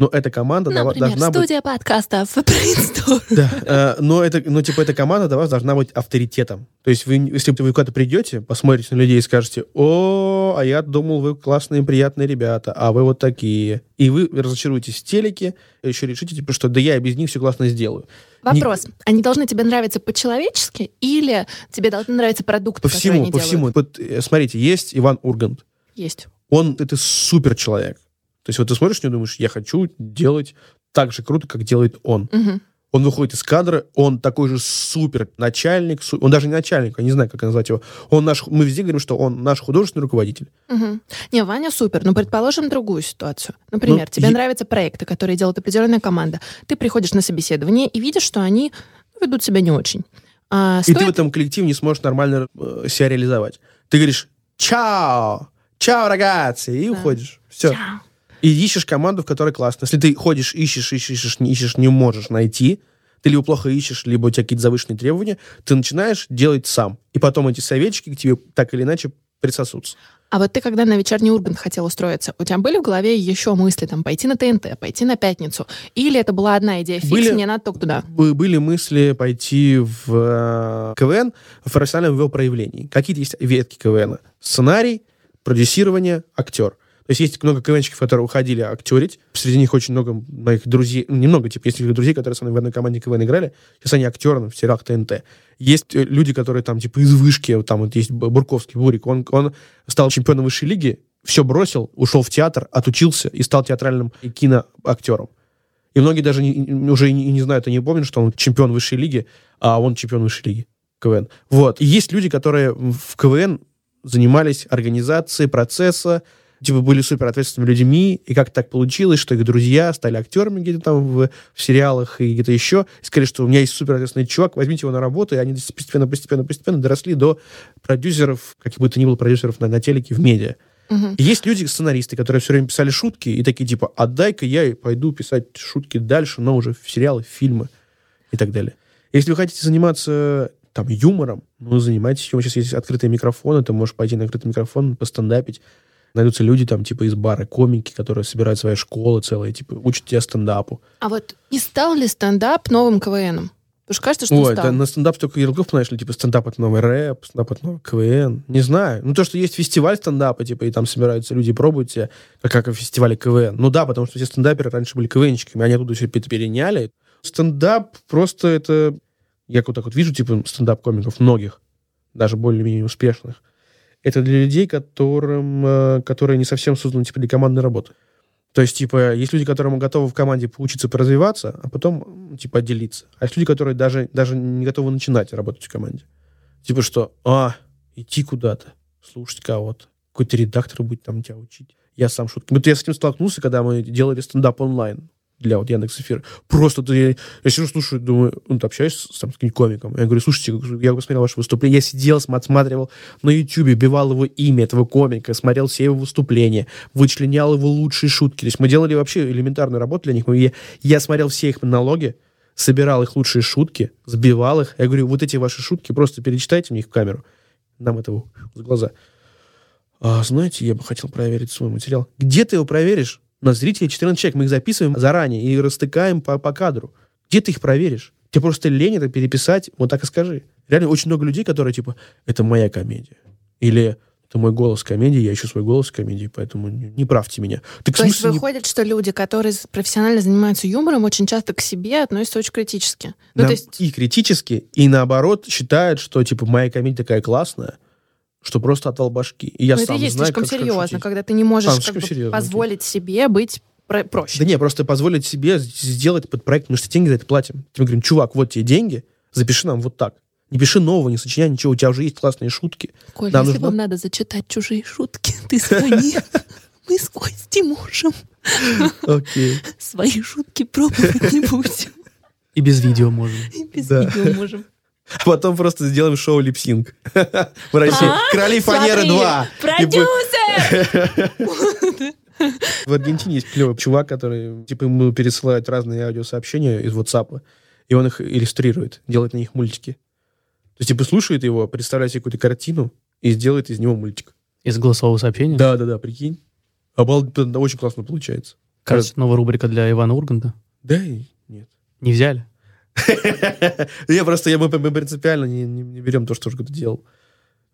но эта команда Например, должна студия быть... студия подкастов Brainstorm. Да, э, но, это, но типа эта команда для вас должна быть авторитетом. То есть вы, если вы куда-то придете, посмотрите на людей и скажете, о, а я думал, вы классные, приятные ребята, а вы вот такие. И вы разочаруетесь в телеке, еще решите, типа, что да я и без них все классно сделаю. Вопрос. Не... Они должны тебе нравиться по-человечески или тебе должны нравиться продукты, по всему, по делают? всему. Вот, э, смотрите, есть Иван Ургант. Есть. Он, это супер человек. То есть вот ты смотришь него думаешь, я хочу делать так же круто, как делает он. Угу. Он выходит из кадра, он такой же супер начальник, су... он даже не начальник, я не знаю, как назвать его. Он наш, мы везде говорим, что он наш художественный руководитель. Угу. Не, Ваня супер, но предположим другую ситуацию. Например, ну, тебе я... нравятся проекты, которые делает определенная команда. Ты приходишь на собеседование и видишь, что они ведут себя не очень. А, стоит... И ты в этом коллективе не сможешь нормально э, себя реализовать. Ты говоришь «Чао! Чао, рагаци!» и да. уходишь. Все. Чао. И ищешь команду, в которой классно. Если ты ходишь, ищешь, ищешь, ищешь, не ищешь, не можешь найти, ты либо плохо ищешь, либо у тебя какие-то завышенные требования, ты начинаешь делать сам. И потом эти советчики к тебе так или иначе присосутся. А вот ты когда на вечерний Ургант хотел устроиться, у тебя были в голове еще мысли, там, пойти на ТНТ, пойти на Пятницу? Или это была одна идея фикс, были, мне надо только туда? Были мысли пойти в э, КВН в профессиональном его проявлении. Какие-то есть ветки КВН. Сценарий, продюсирование, актер. То есть есть много КВНщиков, которые уходили актерить. Среди них очень много моих друзей, ну, немного, типа, есть друзей, которые со мной в одной команде КВН играли. Сейчас они актеры в сериалах ТНТ. Есть э, люди, которые там, типа, из вышки, там вот есть Бурковский, Бурик, он, он стал чемпионом высшей лиги, все бросил, ушел в театр, отучился и стал театральным и киноактером. И многие даже не, уже и не, не знают и не помнят, что он чемпион высшей лиги, а он чемпион высшей лиги КВН. Вот. И есть люди, которые в КВН занимались организацией процесса, типа, были супер ответственными людьми, и как так получилось, что их друзья стали актерами где-то там в, в сериалах и где-то еще, и сказали, что у меня есть супер ответственный чувак, возьмите его на работу, и они постепенно, постепенно, постепенно доросли до продюсеров, каких бы то ни было продюсеров на, на телеке в медиа. Угу. И есть люди, сценаристы, которые все время писали шутки, и такие типа, отдай-ка я пойду писать шутки дальше, но уже в сериалы, в фильмы и так далее. Если вы хотите заниматься там юмором, ну, занимайтесь юмором. Сейчас есть открытые микрофоны, ты можешь пойти на открытый микрофон, постендапить. Найдутся люди там, типа, из бара, комики, которые собирают свои школы целые, типа, учат тебя стендапу. А вот не стал ли стендап новым КВНом? Потому что кажется, что Ой, стал. на стендап только ярлыков, знаешь ли, типа стендап это новый рэп, стендап это новый КВН. Не знаю. Ну, то, что есть фестиваль стендапа, типа, и там собираются люди, пробуют себя, как, как в фестивале КВН. Ну да, потому что все стендаперы раньше были КВНщиками, они оттуда все переняли. Стендап просто это... Я вот так вот вижу, типа, стендап-комиков многих, даже более-менее успешных это для людей, которым, э, которые не совсем созданы типа, для командной работы. То есть, типа, есть люди, которым готовы в команде поучиться поразвиваться, а потом, типа, отделиться. А есть люди, которые даже, даже не готовы начинать работать в команде. Типа, что, а, идти куда-то, слушать кого-то, какой-то редактор будет там тебя учить. Я сам шутки. Вот я с этим столкнулся, когда мы делали стендап онлайн для вот Яндекс Эфир. Просто ты, я, я сижу, слушаю, думаю, ну, ты общаешься с, с каким-нибудь комиком. Я говорю, слушайте, я посмотрел ваше выступление, я сидел, отсматривал на YouTube, бивал его имя этого комика, смотрел все его выступления, вычленял его лучшие шутки. То есть мы делали вообще элементарную работу для них. Я, я смотрел все их монологи, собирал их лучшие шутки, сбивал их. Я говорю, вот эти ваши шутки просто перечитайте мне их в камеру. Нам этого за глаза. А, знаете, я бы хотел проверить свой материал. Где ты его проверишь? У нас зрители 14 человек, мы их записываем заранее и растыкаем по, по кадру. Где ты их проверишь? Тебе просто лень это переписать, вот так и скажи. Реально очень много людей, которые типа, это моя комедия. Или это мой голос комедии, я ищу свой голос комедии, поэтому не, правьте меня. Так, то есть выходит, не... что люди, которые профессионально занимаются юмором, очень часто к себе относятся очень критически. Ну, На... то есть... И критически, и наоборот считают, что типа моя комедия такая классная, что просто отвал башки. И я Но сам это есть знаю, слишком как, серьезно, как когда ты не можешь как бы, серьезно, позволить окей. себе быть проще. Да не, просто позволить себе сделать под проект, потому что деньги за это платим. Мы говорим, чувак, вот тебе деньги, запиши нам вот так. Не пиши нового, не сочиняй ничего, у тебя уже есть классные шутки. Коля, Нам если нужно... вам надо зачитать чужие шутки, ты звони. Мы с Костей можем. Окей. Свои шутки пробовать не будем. И без видео можем. И без видео можем. А потом просто сделаем шоу липсинг. В России. А? Короли фанеры 2. Продюсер! В Аргентине есть клевый чувак, который, типа, ему пересылают разные аудиосообщения из WhatsApp, и он их иллюстрирует, делает на них мультики. То есть, типа, слушает его, представляет себе какую-то картину и сделает из него мультик. Из голосового сообщения? Да, да, да, прикинь. Обалденно, очень классно получается. Кажется, новая рубрика для Ивана Урганта. Да, нет. Не взяли? Я просто, мы, принципиально не, берем то, что Ургант делал.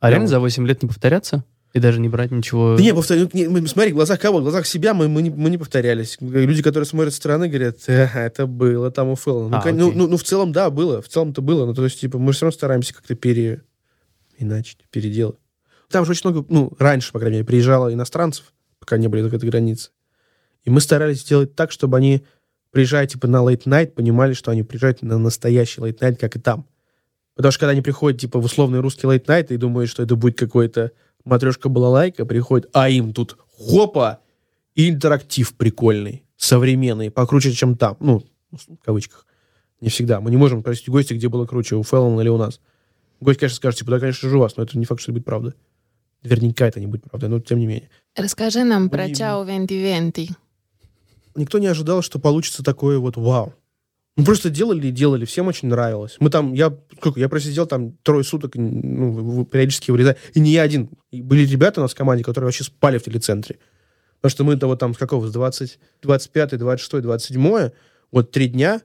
А реально за 8 лет не повторяться? И даже не брать ничего... Да не, повтор... не, мы, смотри, в глазах кого? В глазах себя мы, мы, не, мы не повторялись. Люди, которые смотрят со стороны, говорят, э, это было там у Фэллона. Ну, а, ну, ну, ну, в целом, да, было. В целом-то было. Ну, то есть, типа, мы все равно стараемся как-то пере... иначе, переделать. Там же очень много, ну, раньше, по крайней мере, приезжало иностранцев, пока не были этой границы. И мы старались сделать так, чтобы они, приезжая, типа, на late night, понимали, что они приезжают на настоящий late night, как и там. Потому что когда они приходят, типа, в условный русский late night и думают, что это будет какой-то матрешка была лайка, приходит, а им тут хопа, и интерактив прикольный, современный, покруче, чем там. Ну, в кавычках. Не всегда. Мы не можем просить гостя, где было круче, у Фэллона или у нас. Гость, конечно, скажет, типа, да, конечно же, у вас, но это не факт, что это будет правда. Наверняка это не будет правда, но тем не менее. Расскажи нам про Чао Венти Венти. Никто не ожидал, что получится такое вот вау. Мы просто делали и делали, всем очень нравилось. Мы там, я, сколько, я просидел там трое суток, ну, периодически вырезая, и не я один. И были ребята у нас в команде, которые вообще спали в телецентре. Потому что мы-то вот там с какого, с 20, 25, 26, 27, вот три дня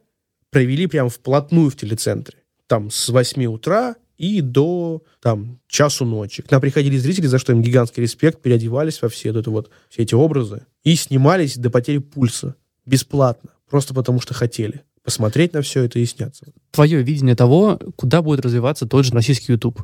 провели прям вплотную в телецентре. Там с 8 утра и до там часу ночи. К нам приходили зрители, за что им гигантский респект, переодевались во все, это вот, все эти образы и снимались до потери пульса бесплатно, просто потому что хотели посмотреть на все это и сняться. Твое видение того, куда будет развиваться тот же российский YouTube?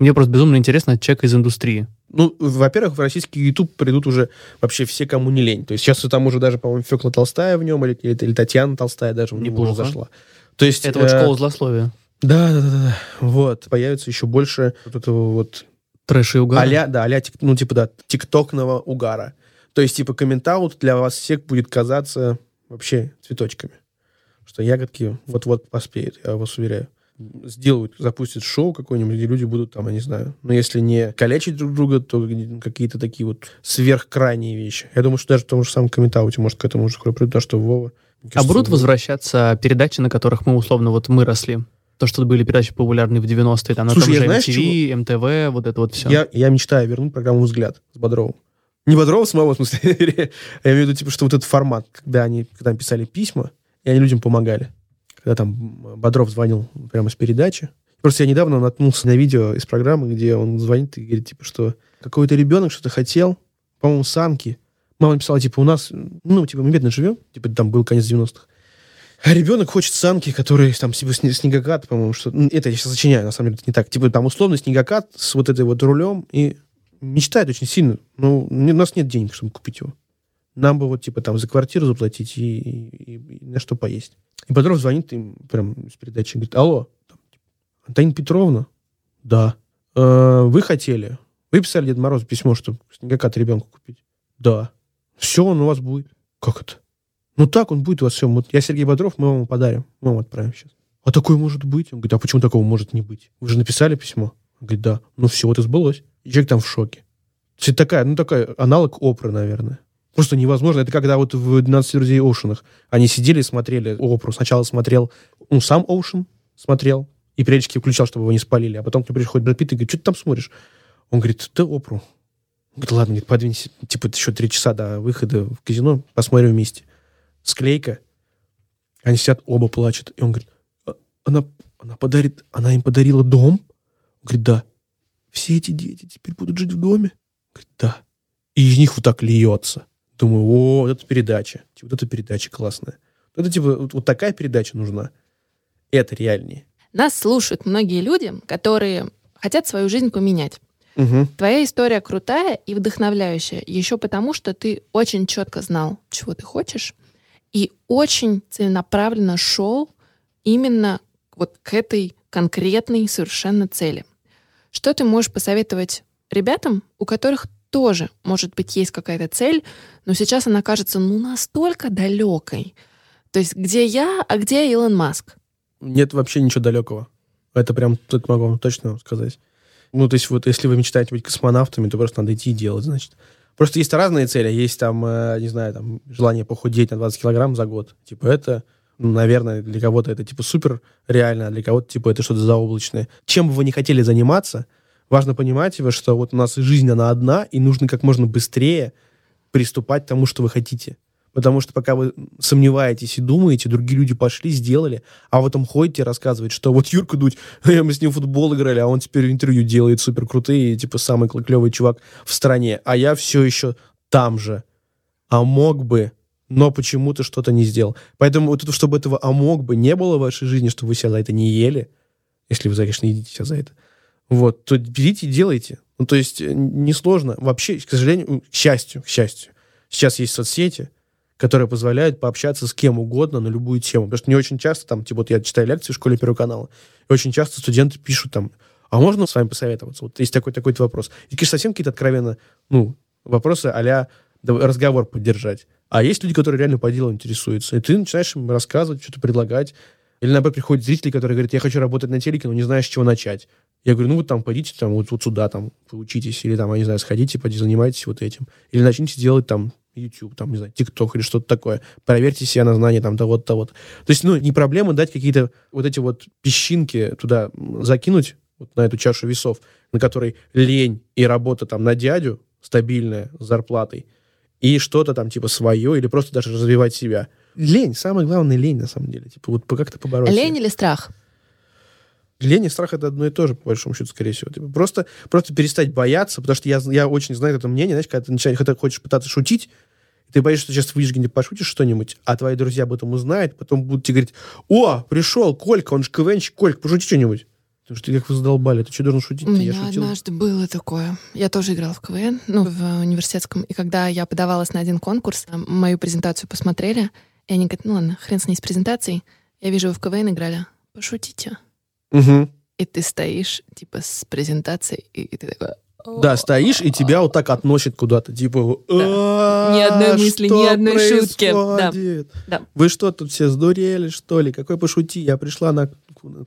Мне просто безумно интересно человека из индустрии. Ну, во-первых, в российский YouTube придут уже вообще все, кому не лень. То есть сейчас там уже даже, по-моему, Фекла Толстая в нем, или, или, или Татьяна Толстая даже в него уже зашла. То есть, Это э, вот школа злословия. Да, да, да, да. Вот. Появится еще больше вот этого вот... Трэша и угара. Аля, да, аля, ну, типа, да, тиктокного угара. То есть, типа, комментаут для вас всех будет казаться вообще цветочками что ягодки вот-вот поспеют, я вас уверяю. Сделают, запустят шоу какое-нибудь, где люди будут там, я не знаю, но если не калечить друг друга, то какие-то такие вот сверхкрайние вещи. Я думаю, что даже в том же самом комментауте может к этому уже придут, а что Вова... А будут возвращаться передачи, на которых мы условно вот мы росли? То, что были передачи популярные в 90-е, там, Слушай, на том же MTV, чего? МТВ, вот это вот все. Я, я мечтаю вернуть программу «Взгляд» с Бодровым. Не Бодрова самого, в смысле, я имею в виду, типа, что вот этот формат, когда они когда писали письма, и они людям помогали. Когда там Бодров звонил прямо с передачи. Просто я недавно наткнулся на видео из программы, где он звонит и говорит, типа, что какой-то ребенок что-то хотел, по-моему, санки. Мама написала, типа, у нас, ну, типа, мы бедно живем, типа, там был конец 90-х. А ребенок хочет санки, которые там, типа, снегокат, по-моему, что... Ну, это я сейчас сочиняю, на самом деле, это не так. Типа, там, условно, снегокат с вот этой вот рулем, и мечтает очень сильно. Но у нас нет денег, чтобы купить его. Нам бы вот, типа, там, за квартиру заплатить и, и, и на что поесть. И Бодров звонит им прям с передачи, говорит, алло, типа, Антонина Петровна? Да. Э, вы хотели? Вы писали Дед Мороз письмо, чтобы снегокат ребенку купить? Да. Все, он у вас будет. Как это? Ну так он будет вас все. Вот я Сергей Бодров, мы вам подарим. Мы вам отправим сейчас. А такое может быть? Он говорит, а почему такого может не быть? Вы же написали письмо? Он говорит, да. Ну все, это сбылось. И человек там в шоке. Это такая, ну такая аналог Опры, наверное. Просто невозможно. Это когда вот в «12 друзей Оушенах» они сидели и смотрели Опру. Сначала смотрел, ну, сам Оушен смотрел, и периодически включал, чтобы его не спалили. А потом к нему приходит Брэд Питт и говорит, что ты там смотришь? Он говорит, ты Опру. Он говорит, ладно, говорит, подвинься. Типа, еще три часа до выхода в казино, посмотрим вместе. Склейка. Они сидят, оба плачут. И он говорит, «А, она, она, подарит, она им подарила дом? Он говорит, да. Все эти дети теперь будут жить в доме? Он говорит, да. И из них вот так льется. Думаю, о, вот эта передача. Типа, вот эта передача классная. Это типа вот, вот такая передача нужна. Это реальнее. Нас слушают многие люди, которые хотят свою жизнь поменять. Угу. Твоя история крутая и вдохновляющая, еще потому, что ты очень четко знал, чего ты хочешь, и очень целенаправленно шел именно вот к этой конкретной совершенно цели. Что ты можешь посоветовать ребятам, у которых тоже, может быть, есть какая-то цель, но сейчас она кажется, ну, настолько далекой. То есть где я, а где Илон Маск? Нет вообще ничего далекого. Это прям тут могу вам точно сказать. Ну, то есть вот если вы мечтаете быть космонавтами, то просто надо идти и делать, значит. Просто есть разные цели. Есть там, э, не знаю, там желание похудеть на 20 килограмм за год. Типа это, ну, наверное, для кого-то это типа супер реально, а для кого-то типа это что-то заоблачное. Чем бы вы не хотели заниматься, важно понимать, что вот у нас жизнь, она одна, и нужно как можно быстрее приступать к тому, что вы хотите. Потому что пока вы сомневаетесь и думаете, другие люди пошли, сделали, а в этом ходите рассказывать, что вот Юрка Дудь, мы с ним в футбол играли, а он теперь интервью делает супер крутые, типа самый клевый чувак в стране, а я все еще там же. А мог бы, но почему-то что-то не сделал. Поэтому вот это, чтобы этого «а мог бы» не было в вашей жизни, чтобы вы себя за это не ели, если вы, конечно, едите себя за это, вот, то берите и делайте. Ну, то есть, э, несложно. Вообще, к сожалению, к счастью, к счастью, сейчас есть соцсети, которые позволяют пообщаться с кем угодно на любую тему. Потому что не очень часто, там, типа, вот я читаю лекции в школе Первого канала, и очень часто студенты пишут там, а можно с вами посоветоваться? Вот есть такой такой вопрос. И, конечно, совсем какие-то откровенно, ну, вопросы а разговор поддержать. А есть люди, которые реально по делу интересуются. И ты начинаешь им рассказывать, что-то предлагать. Или, наоборот, приходят зрители, которые говорят, я хочу работать на телеке, но не знаю, с чего начать. Я говорю, ну, вот там пойдите там вот, вот сюда, там, поучитесь, или там, я не знаю, сходите, пойдите, занимайтесь вот этим. Или начните делать там YouTube, там, не знаю, TikTok или что-то такое. Проверьте себя на знание там того-то, того-то. То есть, ну, не проблема дать какие-то вот эти вот песчинки туда закинуть, вот на эту чашу весов, на которой лень и работа там на дядю стабильная с зарплатой, и что-то там типа свое, или просто даже развивать себя. Лень, самое главное лень на самом деле. Типа вот как-то побороть. Лень себя. или страх? Лень и страх это одно и то же, по большому счету, скорее всего. Типа просто, просто перестать бояться, потому что я, я очень знаю это мнение, знаешь, когда ты начинаешь, когда хочешь пытаться шутить, ты боишься, что сейчас выйдешь где-нибудь пошутишь что-нибудь, а твои друзья об этом узнают, потом будут тебе говорить, о, пришел Колька, он же КВНчик, Колька, пошути что-нибудь. Потому что как вы задолбали, ты что должен шутить? У меня я однажды было такое. Я тоже играла в КВН, ну, в университетском. И когда я подавалась на один конкурс, мою презентацию посмотрели, и они говорят, ну ладно, хрен с ней с презентацией. Я вижу, вы в КВН играли. Пошутите. Угу. И ты стоишь, типа, с презентацией, и, и ты такой... Да, стоишь, и тебя вот так относит куда-то, типа... Ни одной мысли, ни одной шутки. Вы что, тут все сдурели, что ли? Какой пошути? Я пришла на...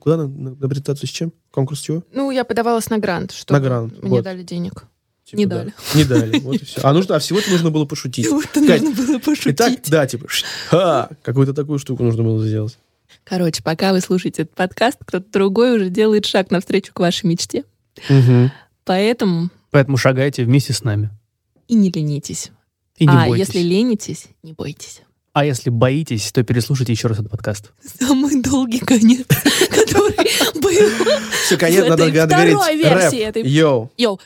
Куда на, презентацию с чем? Конкурс чего? Ну, я подавалась на грант, что на грант, мне дали денег. Типа, не да. дали. Не дали, вот и все. А, нужно, а всего-то нужно было пошутить. Всего-то нужно было пошутить. Итак, да, типа, ха, какую-то такую штуку нужно было сделать. Короче, пока вы слушаете этот подкаст, кто-то другой уже делает шаг навстречу к вашей мечте. Угу. Поэтому... Поэтому шагайте вместе с нами. И не ленитесь. И не а бойтесь. если ленитесь, не бойтесь. А если боитесь, то переслушайте еще раз этот подкаст. Самый долгий конец, который был Все, конец, надо говорить. Второй версии этой. Йоу. Йоу.